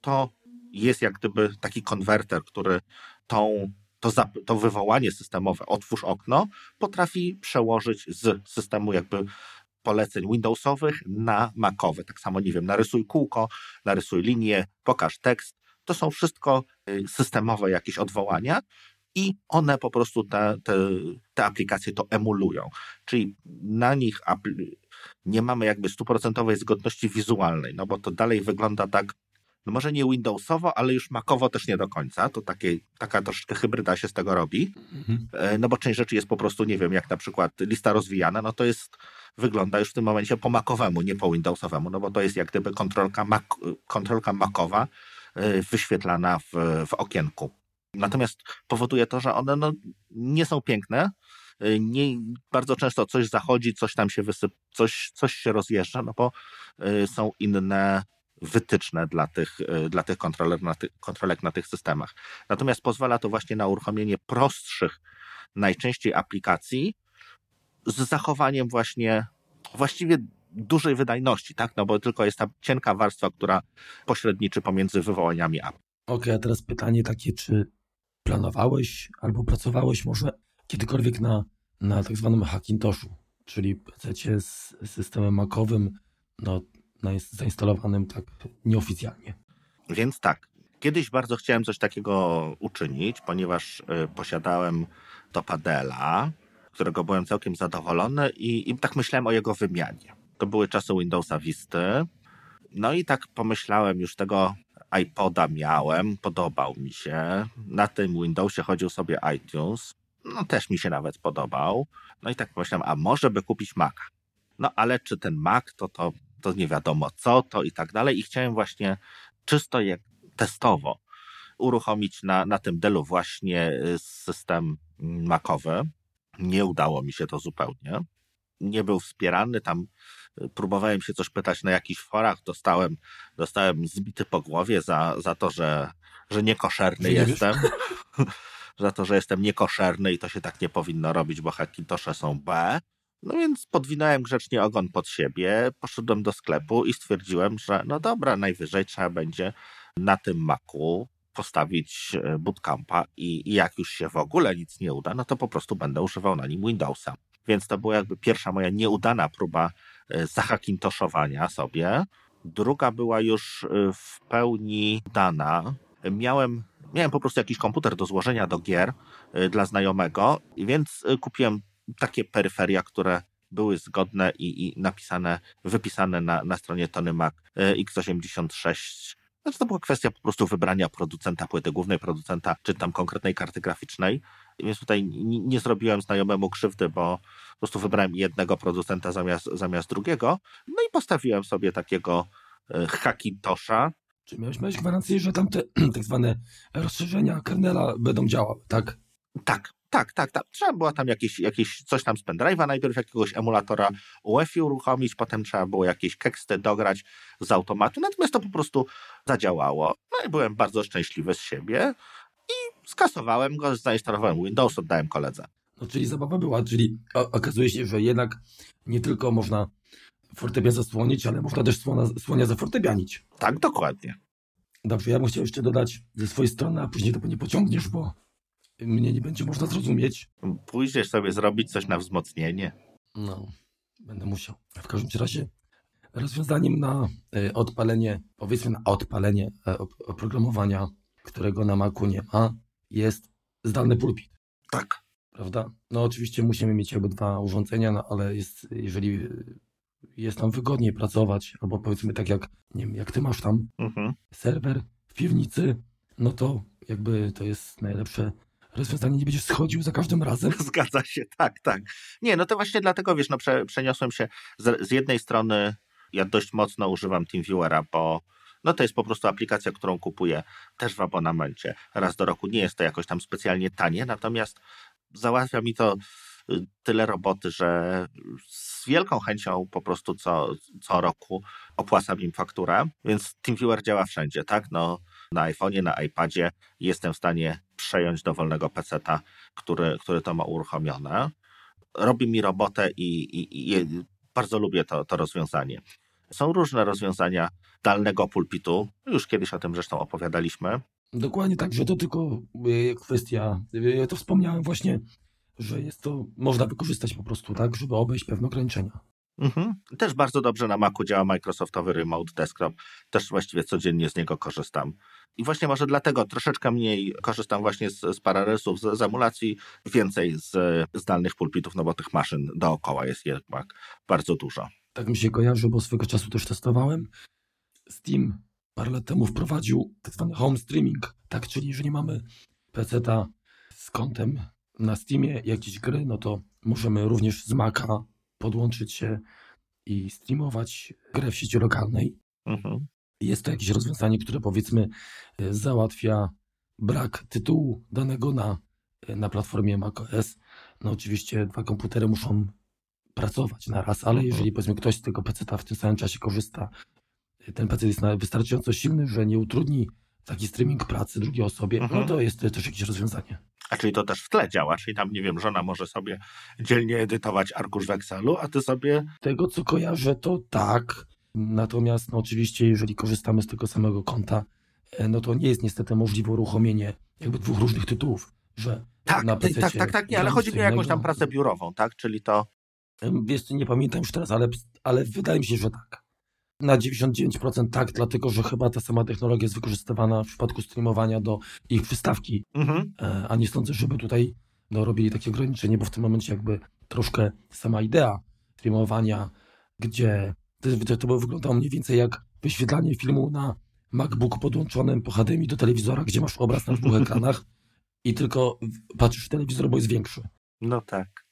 to jest jak gdyby taki konwerter, który tą, to, to wywołanie systemowe, otwórz okno, potrafi przełożyć z systemu jakby poleceń Windowsowych na Macowe. Tak samo, nie wiem, narysuj kółko, narysuj linię, pokaż tekst. To są wszystko y, systemowe jakieś odwołania i one po prostu te, te, te aplikacje to emulują. Czyli na nich nie mamy jakby stuprocentowej zgodności wizualnej, no bo to dalej wygląda tak, no może nie Windowsowo, ale już Macowo też nie do końca. To takie, taka troszeczkę hybryda się z tego robi. Mhm. E, No bo część rzeczy jest po prostu, nie wiem, jak na przykład lista rozwijana, no to jest, wygląda już w tym momencie po Macowemu, nie po Windowsowemu, no bo to jest jak gdyby kontrolka, Mac, kontrolka Macowa e, wyświetlana w, w okienku. Natomiast powoduje to, że one no, nie są piękne, e, nie, bardzo często coś zachodzi, coś tam się wysyp, coś, coś się rozjeżdża, no bo e, są inne wytyczne dla tych, e, dla tych, kontroler na ty, kontrolek na tych systemach. Natomiast pozwala to właśnie na uruchomienie prostszych, najczęściej aplikacji z zachowaniem właśnie właściwie dużej wydajności, tak? No bo tylko jest ta cienka warstwa, która pośredniczy pomiędzy wywołaniami app. Okej, a teraz pytanie takie, czy planowałeś albo pracowałeś może kiedykolwiek na, na tak zwanym Hackintoshu, czyli z systemem Macowym, no, zainstalowanym tak nieoficjalnie. Więc tak, kiedyś bardzo chciałem coś takiego uczynić, ponieważ y, posiadałem Topadela, którego byłem całkiem zadowolony i, i tak myślałem o jego wymianie. To były czasy Windowsa Visty. No i tak pomyślałem, już tego iPoda miałem, podobał mi się. Na tym Windowsie chodził sobie iTunes. No też mi się nawet podobał. No i tak pomyślałem, a może by kupić Maca. No ale czy ten Mac to, to, to nie wiadomo co to i tak dalej. I chciałem właśnie czysto jak testowo uruchomić na, na tym Dellu właśnie y, system Macowy. Nie udało mi się to zupełnie. Nie był wspierany, tam y, próbowałem się coś pytać na jakichś forach, dostałem, dostałem zbity po głowie za, za to, że, że niekoszerny jestem. *laughs* za to, że jestem niekoszerny i to się tak nie powinno robić, bo Hackintosze są B. No więc podwinąłem grzecznie ogon pod siebie, poszedłem do sklepu i stwierdziłem, że no dobra, najwyżej trzeba będzie na tym Macu postawić e, bootcampa i, jak już się w ogóle nic nie uda, no to po prostu będę używał na nim Windowsa. Więc to była jakby pierwsza moja nieudana próba e, zahakintoszowania sobie. Druga była już e, w pełni dana. Miałem, miałem po prostu jakiś komputer do złożenia do gier dla znajomego, więc kupiłem takie peryferia, które były zgodne i, i napisane, wypisane na, na stronie Tony Mac e, x86. Znaczy to była kwestia po prostu wybrania producenta płyty głównej, producenta czy tam konkretnej karty graficznej. Więc tutaj nie, zrobiłem znajomemu krzywdy, bo po prostu wybrałem jednego producenta zamiast, zamiast drugiego. No i postawiłem sobie takiego e, Hackintosha. Czy miałeś, miałeś gwarancję, że tam te *clears throat* tak zwane rozszerzenia kernela będą działały, tak? Tak, tak, tak, tak. Trzeba było tam jakieś, jakieś coś tam z pendrive'a, najpierw jakiegoś emulatora UEFI uruchomić, potem trzeba było jakieś keksty dograć z automatu, natomiast to po prostu zadziałało. No i byłem bardzo szczęśliwy z siebie i skasowałem go, zainstalowałem Windows, oddałem koledze. No, czyli zabawa była, czyli okazuje się, że jednak nie tylko można fortepian zasłonić, ale można też słona, słonia zafortepianić. Tak, dokładnie. Dobrze, ja bym chciał jeszcze dodać ze swojej strony, a później to nie pociągniesz, bo mnie nie będzie można zrozumieć. Pójdziesz sobie zrobić coś na wzmocnienie. No, będę musiał. W każdym razie rozwiązaniem na e, odpalenie, powiedzmy na odpalenie e, op- oprogramowania, którego na Macu nie ma, jest zdalny pulpit, Tak. prawda? No oczywiście musimy mieć jakby dwa urządzenia, no ale jest, jeżeli e, jest nam wygodniej pracować, albo powiedzmy tak jak, nie wiem, jak ty masz tam Mhm. serwer w piwnicy, no to jakby to jest najlepsze rozwiązanie, nie będziesz schodził za każdym razem. *laughs* Zgadza się, tak, tak. Nie, no to właśnie dlatego, wiesz, no prze, przeniosłem się z, z jednej strony, ja dość mocno używam TeamViewera, bo no to jest po prostu aplikacja, którą kupuję też w abonamencie raz do roku. Nie jest to jakoś tam specjalnie tanie, natomiast załatwia mi to y, tyle roboty, że z wielką chęcią po prostu co, co roku opłacam im fakturę, więc TeamViewer działa wszędzie, tak? No, na iPhone'ie, na iPadzie jestem w stanie przejąć dowolnego peceta, który, który to ma uruchomione. Robi mi robotę i, i, i bardzo lubię to, to rozwiązanie. Są różne rozwiązania dalnego pulpitu. Już kiedyś o tym zresztą opowiadaliśmy. Dokładnie tak, że to tylko y, kwestia, ja to wspomniałem właśnie, że jest to, można wykorzystać po prostu tak, żeby obejść pewne ograniczenia. Mhm. Też bardzo dobrze na Macu działa Microsoftowy Remote Desktop. Też właściwie codziennie z niego korzystam. I właśnie może dlatego troszeczkę mniej korzystam właśnie z, z Parallelsów, z, z emulacji, więcej z zdalnych pulpitów, no bo tych maszyn dookoła jest jednak bardzo dużo. Tak mi się kojarzy, bo swego czasu też testowałem. Steam parę lat temu wprowadził tak zwany home streaming, tak, czyli jeżeli mamy PC-ta z kontem na Steamie, jakieś gry, no to możemy również z Maca podłączyć się i streamować grę w sieci lokalnej. Mhm. Jest to jakieś rozwiązanie, które powiedzmy e, załatwia brak tytułu danego na, e, na platformie macOS. No oczywiście dwa komputery muszą pracować na raz, ale Mhm. jeżeli powiedzmy ktoś z tego PC w tym samym czasie korzysta, e, ten PC jest wystarczająco silny, że nie utrudni taki streaming pracy drugiej osobie, Mhm. no to jest to też jakieś rozwiązanie. A czyli to też w tle działa, czyli tam, nie wiem, żona może sobie dzielnie edytować arkusz w Excelu, a ty sobie... tego co kojarzę, to tak. Natomiast no, oczywiście, jeżeli korzystamy z tego samego konta, e, no to nie jest niestety możliwe uruchomienie jakby dwóch różnych tytułów, że Tak, na tak, PC-cie tak, tak, tak, nie, ale chodzi mi o jakąś tam pracę biurową, tak? Czyli to... Wiesz, nie pamiętam już teraz, ale, ale wydaje mi się, że tak. Na 99% tak, dlatego że chyba ta sama technologia jest wykorzystywana w przypadku streamowania do ich przystawki, Mhm. e, a nie sądzę, żeby tutaj no, robili takie ograniczenie, bo w tym momencie jakby troszkę sama idea streamowania, gdzie to, to, by wyglądało mniej więcej jak wyświetlanie filmu na MacBooku podłączonym po HDMI do telewizora, gdzie masz obraz na dwóch *laughs* ekranach i tylko patrzysz w telewizor, bo jest większy. No tak.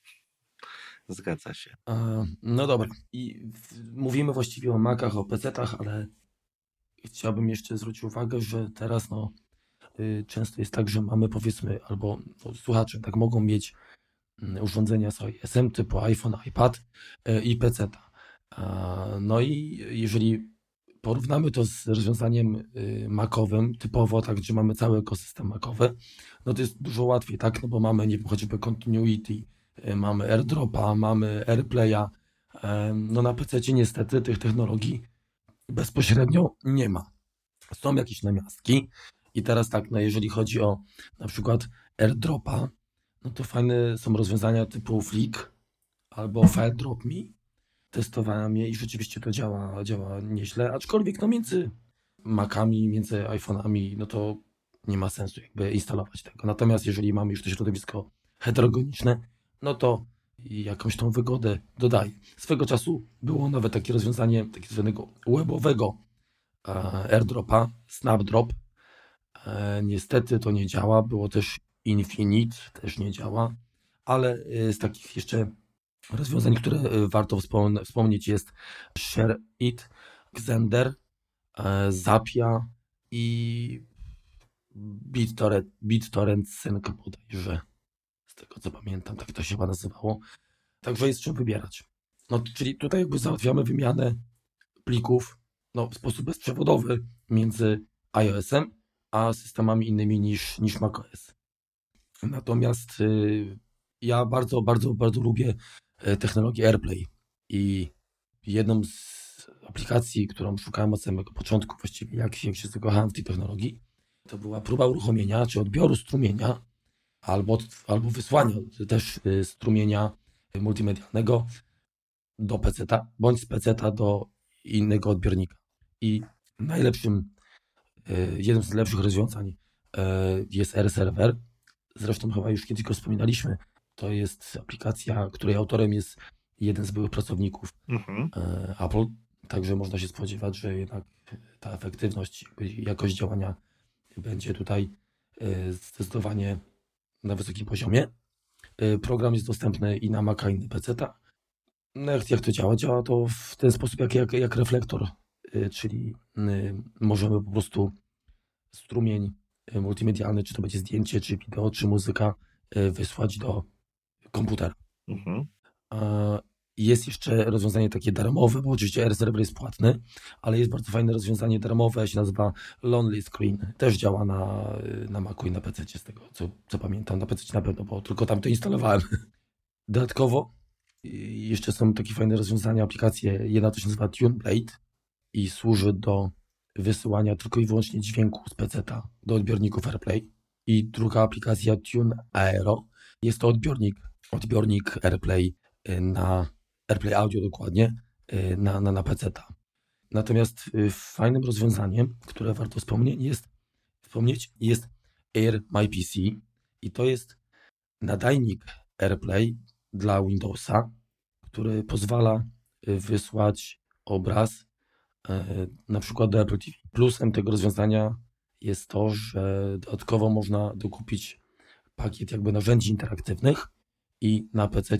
Zgadza się. E, No dobra. I mówimy właściwie o Macach, o PC-tach, ale chciałbym jeszcze zwrócić uwagę, że teraz no, y, często jest tak, że mamy powiedzmy, albo no, słuchacze tak mogą mieć mm, urządzenia z iOS-em typu iPhone, iPad y, i PC-ta. E, No i jeżeli porównamy to z rozwiązaniem y, Macowym, typowo tak, że mamy cały ekosystem Macowy, no to jest dużo łatwiej, tak, no bo mamy, nie wiem, choćby Continuity, mamy AirDropa, mamy AirPlaya, Em, no na PC niestety tych technologii bezpośrednio nie ma. Są jakieś namiastki i teraz tak, no jeżeli chodzi o na przykład AirDropa, no to fajne są rozwiązania typu Flick albo FileDrop.me. Testowałem je i rzeczywiście to działa, działa nieźle, aczkolwiek no między Macami, między iPhone'ami, no to nie ma sensu jakby instalować tego. Natomiast jeżeli mamy już to środowisko heterogeniczne, no to jakąś tą wygodę dodaje. Swego czasu było nawet takie rozwiązanie takiego zwanego webowego e, airdropa, Snapdrop. E, niestety to nie działa. Było też Infinite, też nie działa. Ale e, z takich jeszcze rozwiązań, które warto wspom- wspomnieć jest ShareIt, Xender, Zapia i BitTorrent, BitTorrent Sync bodajże. Tego co pamiętam, tak to się chyba nazywało. Także jest czym wybierać. No, czyli tutaj jakby załatwiamy wymianę plików no, w sposób bezprzewodowy między iOS-em a systemami innymi niż, niż macOS. Natomiast y, ja bardzo, bardzo, bardzo lubię y, technologię AirPlay i jedną z aplikacji, którą szukałem od samego początku, właściwie jak, jak się zakochałem w tej technologii, to była próba uruchomienia czy odbioru strumienia albo, albo wysłania też y, strumienia multimedialnego do PC-ta, bądź z PC-ta do innego odbiornika. I najlepszym, y, jednym z lepszych rozwiązań y, jest R-Server. Zresztą chyba już kiedyś go wspominaliśmy. To jest aplikacja, której autorem jest jeden z byłych pracowników Mhm. Apple. Także można się spodziewać, że jednak ta efektywność, jakość działania będzie tutaj zdecydowanie na wysokim poziomie. E, Program jest dostępny i na Maca, i na PC. No jak, jak to działa? Działa to w ten sposób jak, jak, jak reflektor, e, czyli e, możemy po prostu strumień multimedialny, czy to będzie zdjęcie, czy wideo, czy muzyka, wysłać do komputera. Mhm. Jest jeszcze rozwiązanie takie darmowe, bo oczywiście R-Server jest płatny, ale jest bardzo fajne rozwiązanie darmowe, się nazywa Lonely Screen. Też działa na, na Macu i na PC, z tego co, co pamiętam. Na PC na pewno, bo tylko tam to instalowałem. *laughs* Dodatkowo jeszcze są takie fajne rozwiązania, aplikacje. Jedna to się nazywa TuneBlade i służy do wysyłania tylko i wyłącznie dźwięku z PC do odbiorników AirPlay. I druga aplikacja Tune Aero jest to odbiornik, odbiornik AirPlay y, na AirPlay Audio dokładnie y, na, na, na PC. Natomiast y, fajnym rozwiązaniem, które warto wspomnieć jest, wspomnieć, jest Air My PC i to jest nadajnik AirPlay dla Windowsa, który pozwala y, wysłać obraz na przykład do Apple TV. Plusem tego rozwiązania jest to, że dodatkowo można dokupić pakiet jakby narzędzi interaktywnych i na PC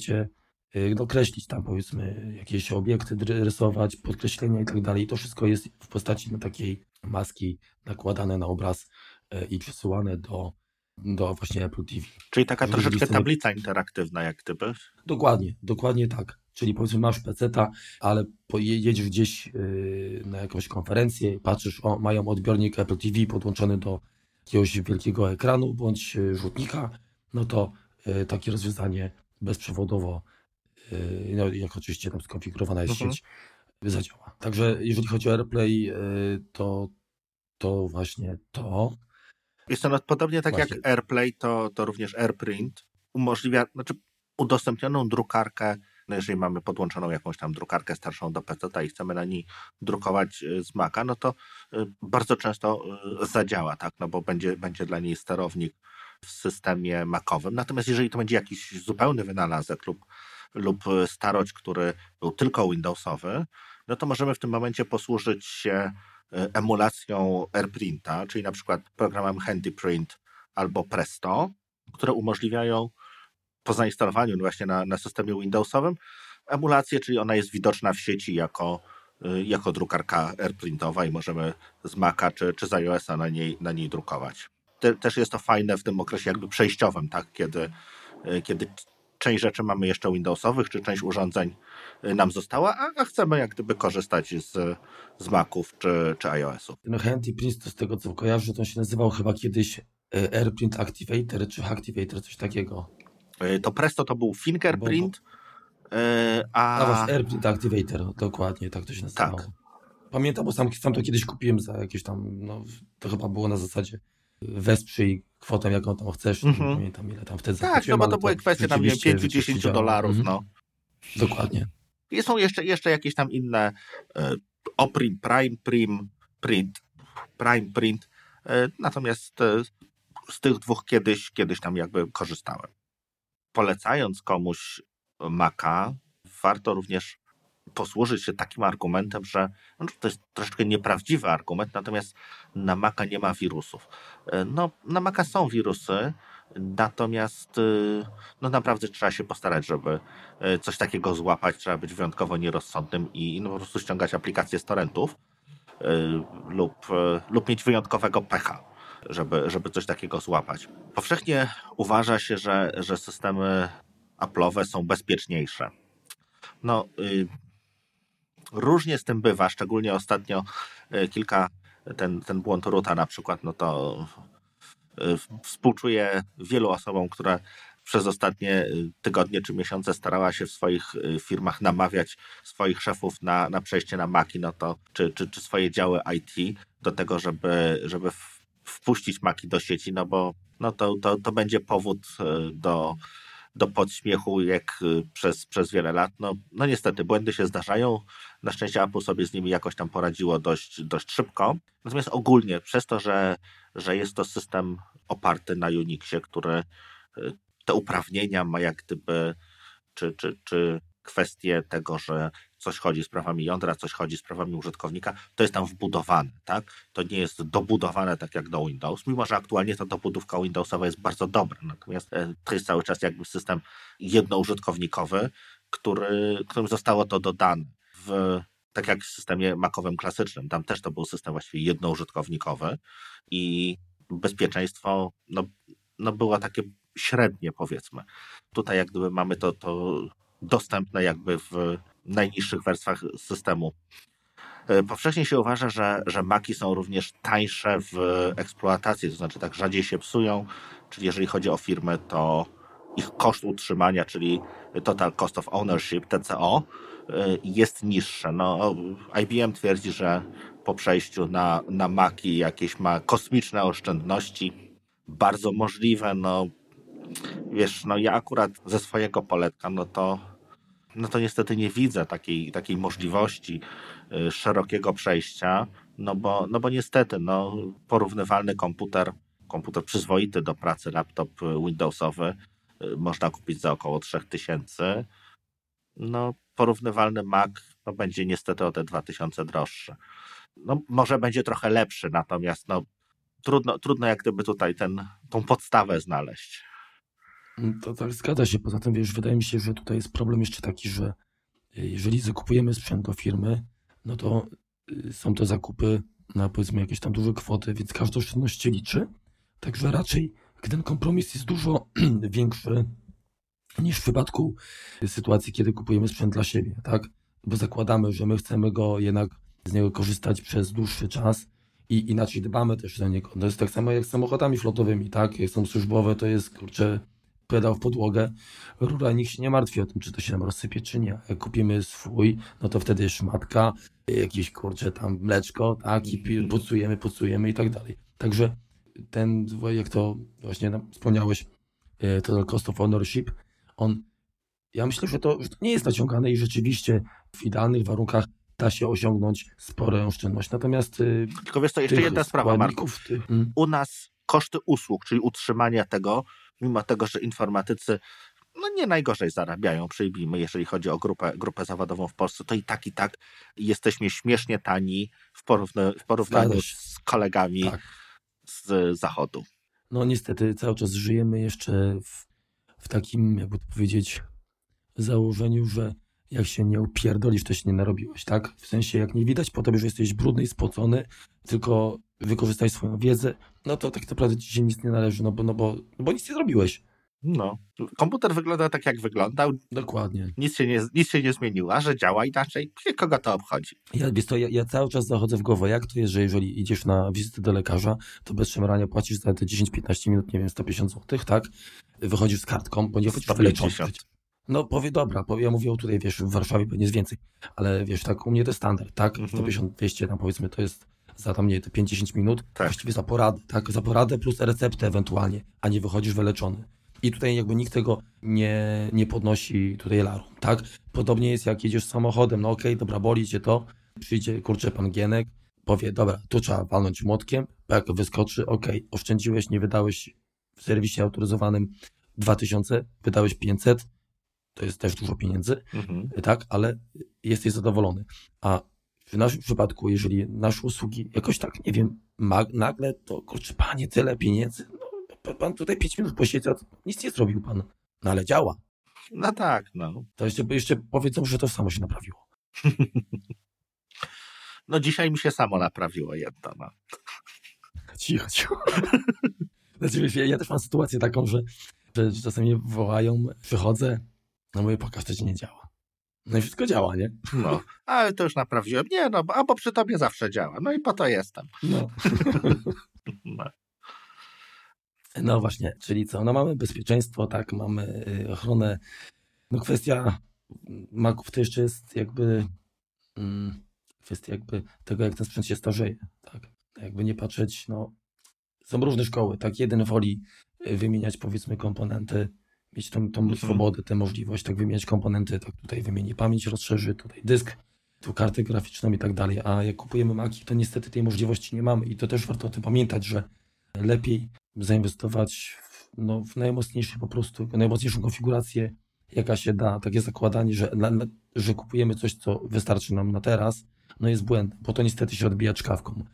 dokreślić tam powiedzmy jakieś obiekty, rysować, podkreślenia i tak dalej. To wszystko jest w postaci no, takiej maski nakładane na obraz e, i przesyłane do, do właśnie Apple TV. Czyli taka troszeczkę tablica interaktywna jak gdyby? Dokładnie, dokładnie tak. Czyli powiedzmy masz peceta, ale jedziesz gdzieś yy, na jakąś konferencję, patrzysz, o, mają odbiornik Apple TV podłączony do jakiegoś wielkiego ekranu bądź y, rzutnika, no to takie rozwiązanie bezprzewodowo, no, jak oczywiście tam skonfigurowana jest mhm. sieć, zadziała. Także jeżeli chodzi o AirPlay, to, to właśnie to. Jest to no, podobnie tak właśnie. jak AirPlay, to, to również AirPrint umożliwia, znaczy udostępnioną drukarkę no jeżeli mamy podłączoną jakąś tam drukarkę starszą do PC i chcemy na niej drukować y, z Maca, no to y, bardzo często y, zadziała, tak, no bo będzie, będzie dla niej sterownik w systemie Macowym. Natomiast jeżeli to będzie jakiś zupełny wynalazek lub, lub starość, który był tylko Windowsowy, no to możemy w tym momencie posłużyć się emulacją AirPrinta, czyli na przykład programem HandyPrint albo Presto, które umożliwiają po zainstalowaniu właśnie na, na systemie Windowsowym emulację, czyli ona jest widoczna w sieci jako, y, jako drukarka AirPrintowa i możemy z Maca czy, czy z iOS-a na niej, na niej drukować. Te, też jest to fajne w tym okresie jakby przejściowym, tak? kiedy, y, kiedy część rzeczy mamy jeszcze Windowsowych, czy część urządzeń y, nam została, a, a chcemy jak gdyby korzystać z, z Maców czy, czy iOS-ów. No Handy Print to z tego co kojarzę, to się nazywał chyba kiedyś AirPrint Activator czy Activator, coś takiego. E, to Presto to był fingerprint, a... A właśnie, AirPrint Activator, dokładnie, tak to się nazywało. Tak. Pamiętam, bo sam, sam to kiedyś kupiłem za jakieś tam, no, to chyba było na zasadzie wesprzyj kwotę, jaką tam chcesz, mm -hmm. nie pamiętam ile tam wtedy Tak, no bo to były kwestie tam 5-10 dolarów, mm -hmm. no. Dokładnie. I są jeszcze, jeszcze jakieś tam inne e, Oprim, Prime, Prim, Print, Prime, Print, e, natomiast e, z tych dwóch kiedyś, kiedyś tam jakby korzystałem polecając komuś Maca, warto również posłużyć się takim argumentem, że no, to jest troszeczkę nieprawdziwy argument, natomiast na Maca nie ma wirusów. No, na Maca są wirusy, natomiast e, no, naprawdę trzeba się postarać, żeby e, coś takiego złapać, trzeba być wyjątkowo nierozsądnym i no, po prostu ściągać aplikacje z torrentów lub, lub mieć wyjątkowego pecha żeby, żeby coś takiego złapać. Powszechnie uważa się, że, że systemy Apple'owe są bezpieczniejsze. No, y, różnie z tym bywa, szczególnie ostatnio y, kilka, ten, ten błąd Ruta na przykład, no to y, współczuję wielu osobom, które przez ostatnie y, tygodnie czy miesiące starała się w swoich firmach namawiać swoich szefów na, na przejście na Maki, no to, czy, czy, czy swoje działy IT do tego, żeby, żeby wpuścić maki do sieci, no bo no to, to, to będzie powód e, do, do podśmiechu jak e, przez, przez wiele lat. No, no niestety, błędy się zdarzają. Na szczęście Apple sobie z nimi jakoś tam poradziło dość, dość szybko. Natomiast ogólnie, przez to, że, że jest to system oparty na Unixie, który e, te uprawnienia ma jak gdyby, czy, czy, czy kwestie tego, że coś chodzi z prawami jądra, coś chodzi z prawami użytkownika, to jest tam wbudowane, tak? To nie jest dobudowane tak jak do Windows, mimo że aktualnie ta dobudówka Windowsowa jest bardzo dobra, natomiast e, to jest cały czas jakby system jednoużytkownikowy, który, którym zostało to dodane w tak jak w systemie makowym klasycznym, tam też to był system właściwie jednoużytkownikowy i bezpieczeństwo no, no było takie średnie powiedzmy. Tutaj jak gdyby mamy to, to dostępne jakby w najniższych warstwach systemu. E, powszechnie się uważa, że, że Maki są również tańsze w eksploatacji, to znaczy tak rzadziej się psują, czyli jeżeli chodzi o firmy, to ich koszt utrzymania, czyli Total Cost of Ownership, TCO, e, jest niższe. No, IBM twierdzi, że po przejściu na, na Maki jakieś ma kosmiczne oszczędności. Bardzo możliwe, no wiesz, no ja akurat ze swojego poletka, no to no to niestety nie widzę takiej, takiej możliwości y, szerokiego przejścia, no bo, no bo niestety no, porównywalny komputer, komputer przyzwoity do pracy, laptop Windowsowy y, można kupić za około 3000. No, porównywalny Mac no będzie niestety o te 2000 droższy. No może będzie trochę lepszy, natomiast no trudno, trudno jak gdyby tutaj ten, tą podstawę znaleźć. To tak zgadza się. Poza tym, wiesz, wydaje mi się, że tutaj jest problem jeszcze taki, że y, jeżeli zakupujemy sprzęt do firmy, no to y, są to zakupy na powiedzmy jakieś tam duże kwoty, więc każda oszczędność się liczy. Także raczej ten kompromis jest dużo *clears throat* większy niż w przypadku sytuacji, kiedy kupujemy sprzęt dla siebie, tak? Bo zakładamy, że my chcemy go jednak z niego korzystać przez dłuższy czas i inaczej dbamy też na niego. To jest tak samo jak z samochodami flotowymi, tak? Jak są służbowe, to jest, kurczę, pedał w podłogę, rura, nikt się nie martwi o tym, czy to się nam rozsypie, czy nie. Jak kupimy swój, no to wtedy jest szmatka, jakieś, kurczę, tam mleczko, tak? I pucujemy, pucujemy i tak dalej. Także ten, jak to właśnie wspomniałeś, e, to cost of ownership, on, ja myślę, że to, że to nie jest naciągane i rzeczywiście w idealnych warunkach da się osiągnąć sporą oszczędność. Natomiast. Y, Tylko wiesz, to jeszcze jedna sprawa, Marków. Ty... Hmm? U nas koszty usług, czyli utrzymania tego, mimo tego, że informatycy no nie najgorzej zarabiają, przyjmijmy, jeżeli chodzi o grupę, grupę zawodową w Polsce, to i tak, i tak jesteśmy śmiesznie tani w, w porównaniu z kolegami tak. z zachodu. No niestety cały czas żyjemy jeszcze w, w takim, jakby to powiedzieć, założeniu, że jak się nie upierdolisz, to się nie narobiłeś, tak? W sensie, jak nie widać po tobie, że jesteś brudny i spocony, tylko wykorzystaj swoją wiedzę, no to tak naprawdę ci się nic nie należy, no bo, no bo, no bo nic nie zrobiłeś. No, komputer wygląda tak, jak wyglądał. Dokładnie. Nic się nie, nic się nie zmieniło, a że działa inaczej, kogo to obchodzi? Ja, wiesz to, ja, ja, cały czas zachodzę w głowę, jak to jest, że jeżeli idziesz na wizytę do lekarza, to bez szemrania płacisz za te 10-15 minut, nie wiem, 150 zł, tak? Wychodzisz z kartką, bo nie chodzisz wyleczony. No powie, dobra, powie, ja mówię o tutaj, wiesz, w Warszawie pewnie jest więcej, ale wiesz, tak, u mnie to jest standard, tak? Mhm. 150, 200 tam powiedzmy, to jest za tam, nie, te 5-10 minut, tak. właściwie za poradę, tak? Za poradę plus receptę ewentualnie, a nie wychodzisz wyleczony. I tutaj jakby nikt tego nie, nie podnosi tutaj larum, tak? Podobnie jest jak jedziesz samochodem, no okej, okay, dobra, boli cię to, przyjdzie, kurczę, pan Gienek, powie, dobra, tu trzeba walnąć młotkiem, jak wyskoczy, okej, okay, oszczędziłeś, nie wydałeś w serwisie autoryzowanym 2000, wydałeś 500, to jest też dużo pieniędzy, mhm. tak, ale jesteś zadowolony. A w naszym przypadku, jeżeli nasze usługi jakoś tak, nie wiem, nagle to, kurczę, panie, tyle pieniędzy, no, pan tutaj pięć minut posiedział, nic nie zrobił pan, no ale działa. No tak, no. To jeszcze, jeszcze powiedzą, że to samo się naprawiło. *laughs* no dzisiaj mi się samo naprawiło jedno, no. Cicho, cicho. *laughs* Znaczy, ja, ja też mam sytuację taką, że, że czasami wołają, wychodzę, no mówię, pokaż, to ci nie działa. No i wszystko działa, nie? No, *laughs* ale to już naprawiłem. Nie, no, bo, bo przy tobie zawsze działa. No i po to jestem. No. *laughs* no. No właśnie, czyli co? No mamy bezpieczeństwo, tak, mamy y, ochronę. No kwestia maków to jeszcze jest jakby mm, kwestia jakby tego, jak ten sprzęt się starzeje, tak. Jakby nie patrzeć, no są różne szkoły, tak. Jeden woli y, wymieniać powiedzmy komponenty mieć tą, tą mhm. swobodę, tę możliwość, tak wymieniać komponenty, tak tutaj wymieni pamięć, rozszerzy, tutaj dysk, tu kartę graficzną i tak dalej, a jak kupujemy Maki, to niestety tej możliwości nie mamy i to też warto o tym pamiętać, że lepiej zainwestować w, no, w najmocniejszy po prostu, najmocniejszą konfigurację, jaka się da, takie zakładanie, że, że kupujemy coś, co wystarczy nam na teraz, no jest błędem, bo to niestety się odbija czkawką.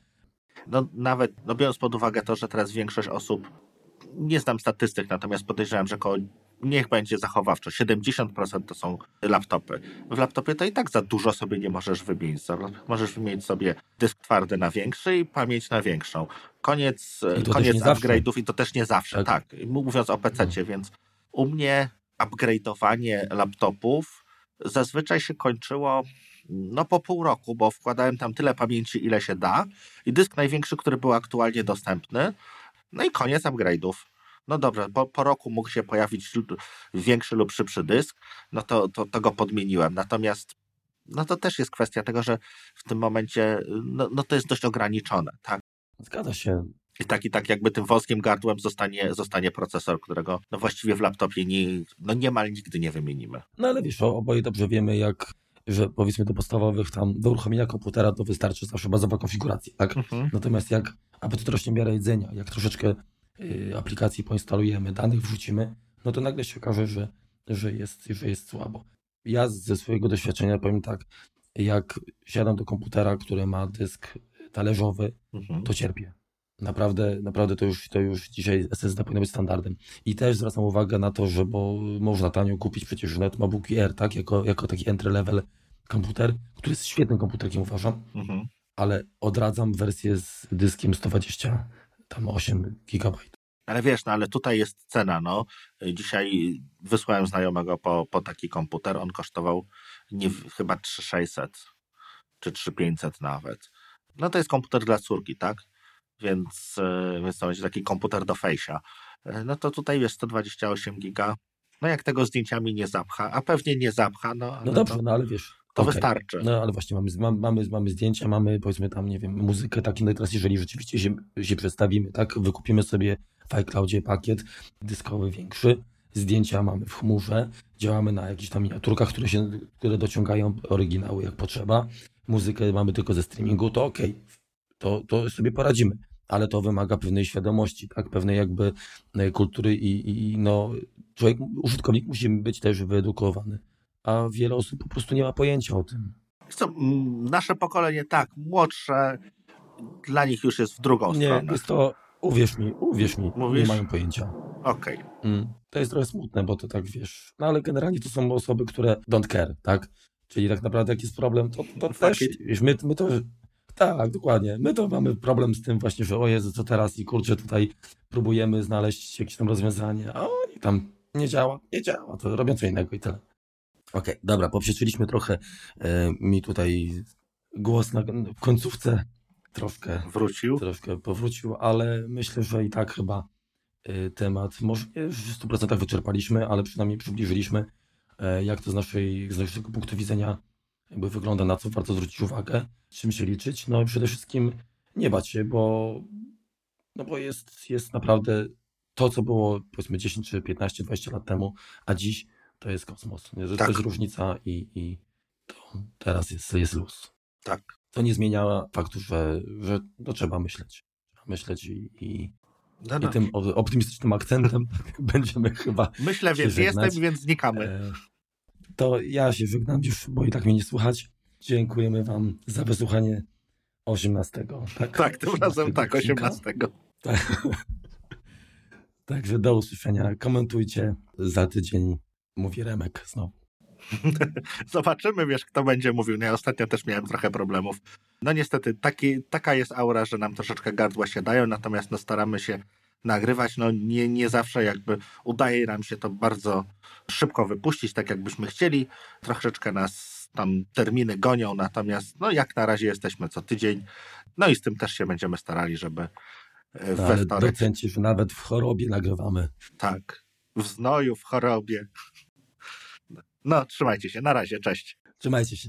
No nawet, no biorąc pod uwagę to, że teraz większość osób, nie znam statystyk, natomiast podejrzewam, że około niech będzie zachowawczo, 70% to są laptopy. W laptopie to i tak za dużo sobie nie możesz wymienić. Możesz wymienić sobie dysk twardy na większy i pamięć na większą. Koniec, koniec upgrade'ów i to też nie zawsze, tak. tak. Mówiąc o PC, no. więc u mnie upgrade'owanie laptopów zazwyczaj się kończyło no po pół roku, bo wkładałem tam tyle pamięci, ile się da i dysk największy, który był aktualnie dostępny, no i koniec upgrade'ów no dobrze, po, po roku mógł się pojawić większy lub szybszy dysk, no to, to, to go podmieniłem. Natomiast no to też jest kwestia tego, że w tym momencie no, no to jest dość ograniczone, tak? Zgadza się. I tak i tak jakby tym wąskim gardłem zostanie, zostanie procesor, którego no właściwie w laptopie nie, no niemal nigdy nie wymienimy. No ale wiesz, oboje dobrze wiemy, jak że powiedzmy do podstawowych tam, do uruchomienia komputera to wystarczy zawsze bazowa konfiguracja, tak? Mhm. Natomiast jak apetyt rośnie miarę jedzenia, jak troszeczkę aplikacji poinstalujemy, danych wrzucimy, no to nagle się okaże, że, że, jest, że jest słabo. Ja ze swojego doświadczenia powiem tak, jak siadam do komputera, który ma dysk talerzowy, Mhm. to cierpię. Naprawdę, naprawdę to już, to już dzisiaj SSD powinno być standardem. I też zwracam uwagę na to, że bo można tanio kupić przecież nawet MacBook Air, tak, jako, jako taki entry level komputer, który jest świetnym komputerkiem uważam, Mhm. ale odradzam wersję z dyskiem 120, tam 8 GB. Ale wiesz, no ale tutaj jest cena, no. Dzisiaj wysłałem znajomego po, po taki komputer, on kosztował nie, chyba 3600 czy 3500 nawet. No to jest komputer dla córki, tak? Więc, e, więc to będzie taki komputer do fejsia. E, No to tutaj jest 128 giga. No jak tego zdjęciami nie zapcha, a pewnie nie zapcha, no No dobrze, to, no ale wiesz. To okej. wystarczy. No ale właśnie mamy, mamy, mamy, zdjęcia, mamy powiedzmy tam, nie wiem, muzykę, taki, no i teraz jeżeli rzeczywiście się, się przedstawimy, tak, wykupimy sobie w iCloudzie pakiet dyskowy większy, zdjęcia mamy w chmurze, działamy na jakichś tam miniaturkach, które się, które dociągają oryginały jak potrzeba, muzykę mamy tylko ze streamingu, to okej, to, to sobie poradzimy. Ale to wymaga pewnej świadomości, tak, pewnej jakby e, kultury i, i no, człowiek, użytkownik musi być też wyedukowany. A wiele osób po prostu nie ma pojęcia o tym. Co, nasze pokolenie tak, młodsze, dla nich już jest w drugą Nie, stronę. jest to, uwierz mi, uwierz mi, Mówisz? nie mają pojęcia. Okej. Mm. To jest trochę smutne, bo to tak wiesz. No ale generalnie to są osoby, które don't care, tak? Czyli tak naprawdę jak jest problem, to, to też, wiesz, my, my to, tak, dokładnie. My to mamy problem z tym właśnie, że o Jezu, co teraz i kurczę, tutaj próbujemy znaleźć jakieś tam rozwiązanie, a oni tam nie działa, nie działa, to robią co innego i tyle. Okej, dobra, poprzeczyliśmy trochę e, mi tutaj głos na, w końcówce troszkę Wrócił. troszkę powrócił, ale myślę, że i tak chyba y, temat może nie w 100% wyczerpaliśmy, ale przynajmniej przybliżyliśmy, e, jak to z, naszej, z naszego punktu widzenia jakby wygląda, na co warto zwrócić uwagę, czym się liczyć. No i przede wszystkim nie bać się, bo, no bo jest, jest naprawdę to, co było powiedzmy 10 czy 15, 20 lat temu, a dziś to jest kosmos. Nie? Że Tak. to jest różnica i, i to teraz jest, jest luz Tak. to nie zmienia faktu, że, że no, trzeba myśleć. Trzeba myśleć i, i, No, i no. tym optymistycznym akcentem *laughs* będziemy chyba. Myślę, więc żegnać. jestem, więc znikamy. E, to ja się żegnam już, bo i tak mnie nie słuchać. Dziękujemy Wam za wysłuchanie 18. Tak, tak, tym razem tak, odcinka. 18. Tak. Także do usłyszenia. Komentujcie za tydzień. Mówi Remek znowu. *laughs* Zobaczymy, wiesz, kto będzie mówił. No ja ostatnio też miałem trochę problemów. No niestety, taki, taka jest aura, że nam troszeczkę gardła się dają, natomiast no, staramy się nagrywać. No nie, nie zawsze jakby udaje nam się to bardzo szybko wypuścić, tak jakbyśmy chcieli. Troszeczkę nas tam terminy gonią, natomiast no jak na razie jesteśmy co tydzień. No i z tym też się będziemy starali, żeby e, we wtorek, docencie, że nawet w chorobie nagrywamy. tak, w znoju, w chorobie. No, trzymajcie się. Na razie, cześć. Trzymajcie się.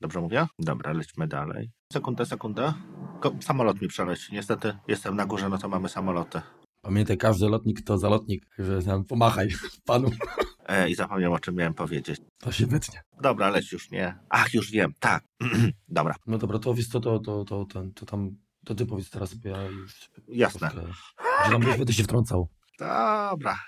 Dobrze mówię? Dobra, lećmy dalej. Sekundę, sekundę. Ko- samolot mi przeleci. Niestety jestem na górze, no to mamy samoloty. Pamiętaj, każdy lotnik to zalotnik, że tam pomachaj *laughs* panu. E, I zapomniałem, o czym miałem powiedzieć. To się wytnie. Dobra, leć już nie. Ach, już wiem, tak. *clears throat* Dobra, No dobra, to wiesz to, to, to, ten, to tam, to ty powiedz teraz, bo ja już jasne. troszkę, że tam będę się wtrącał. Dobra.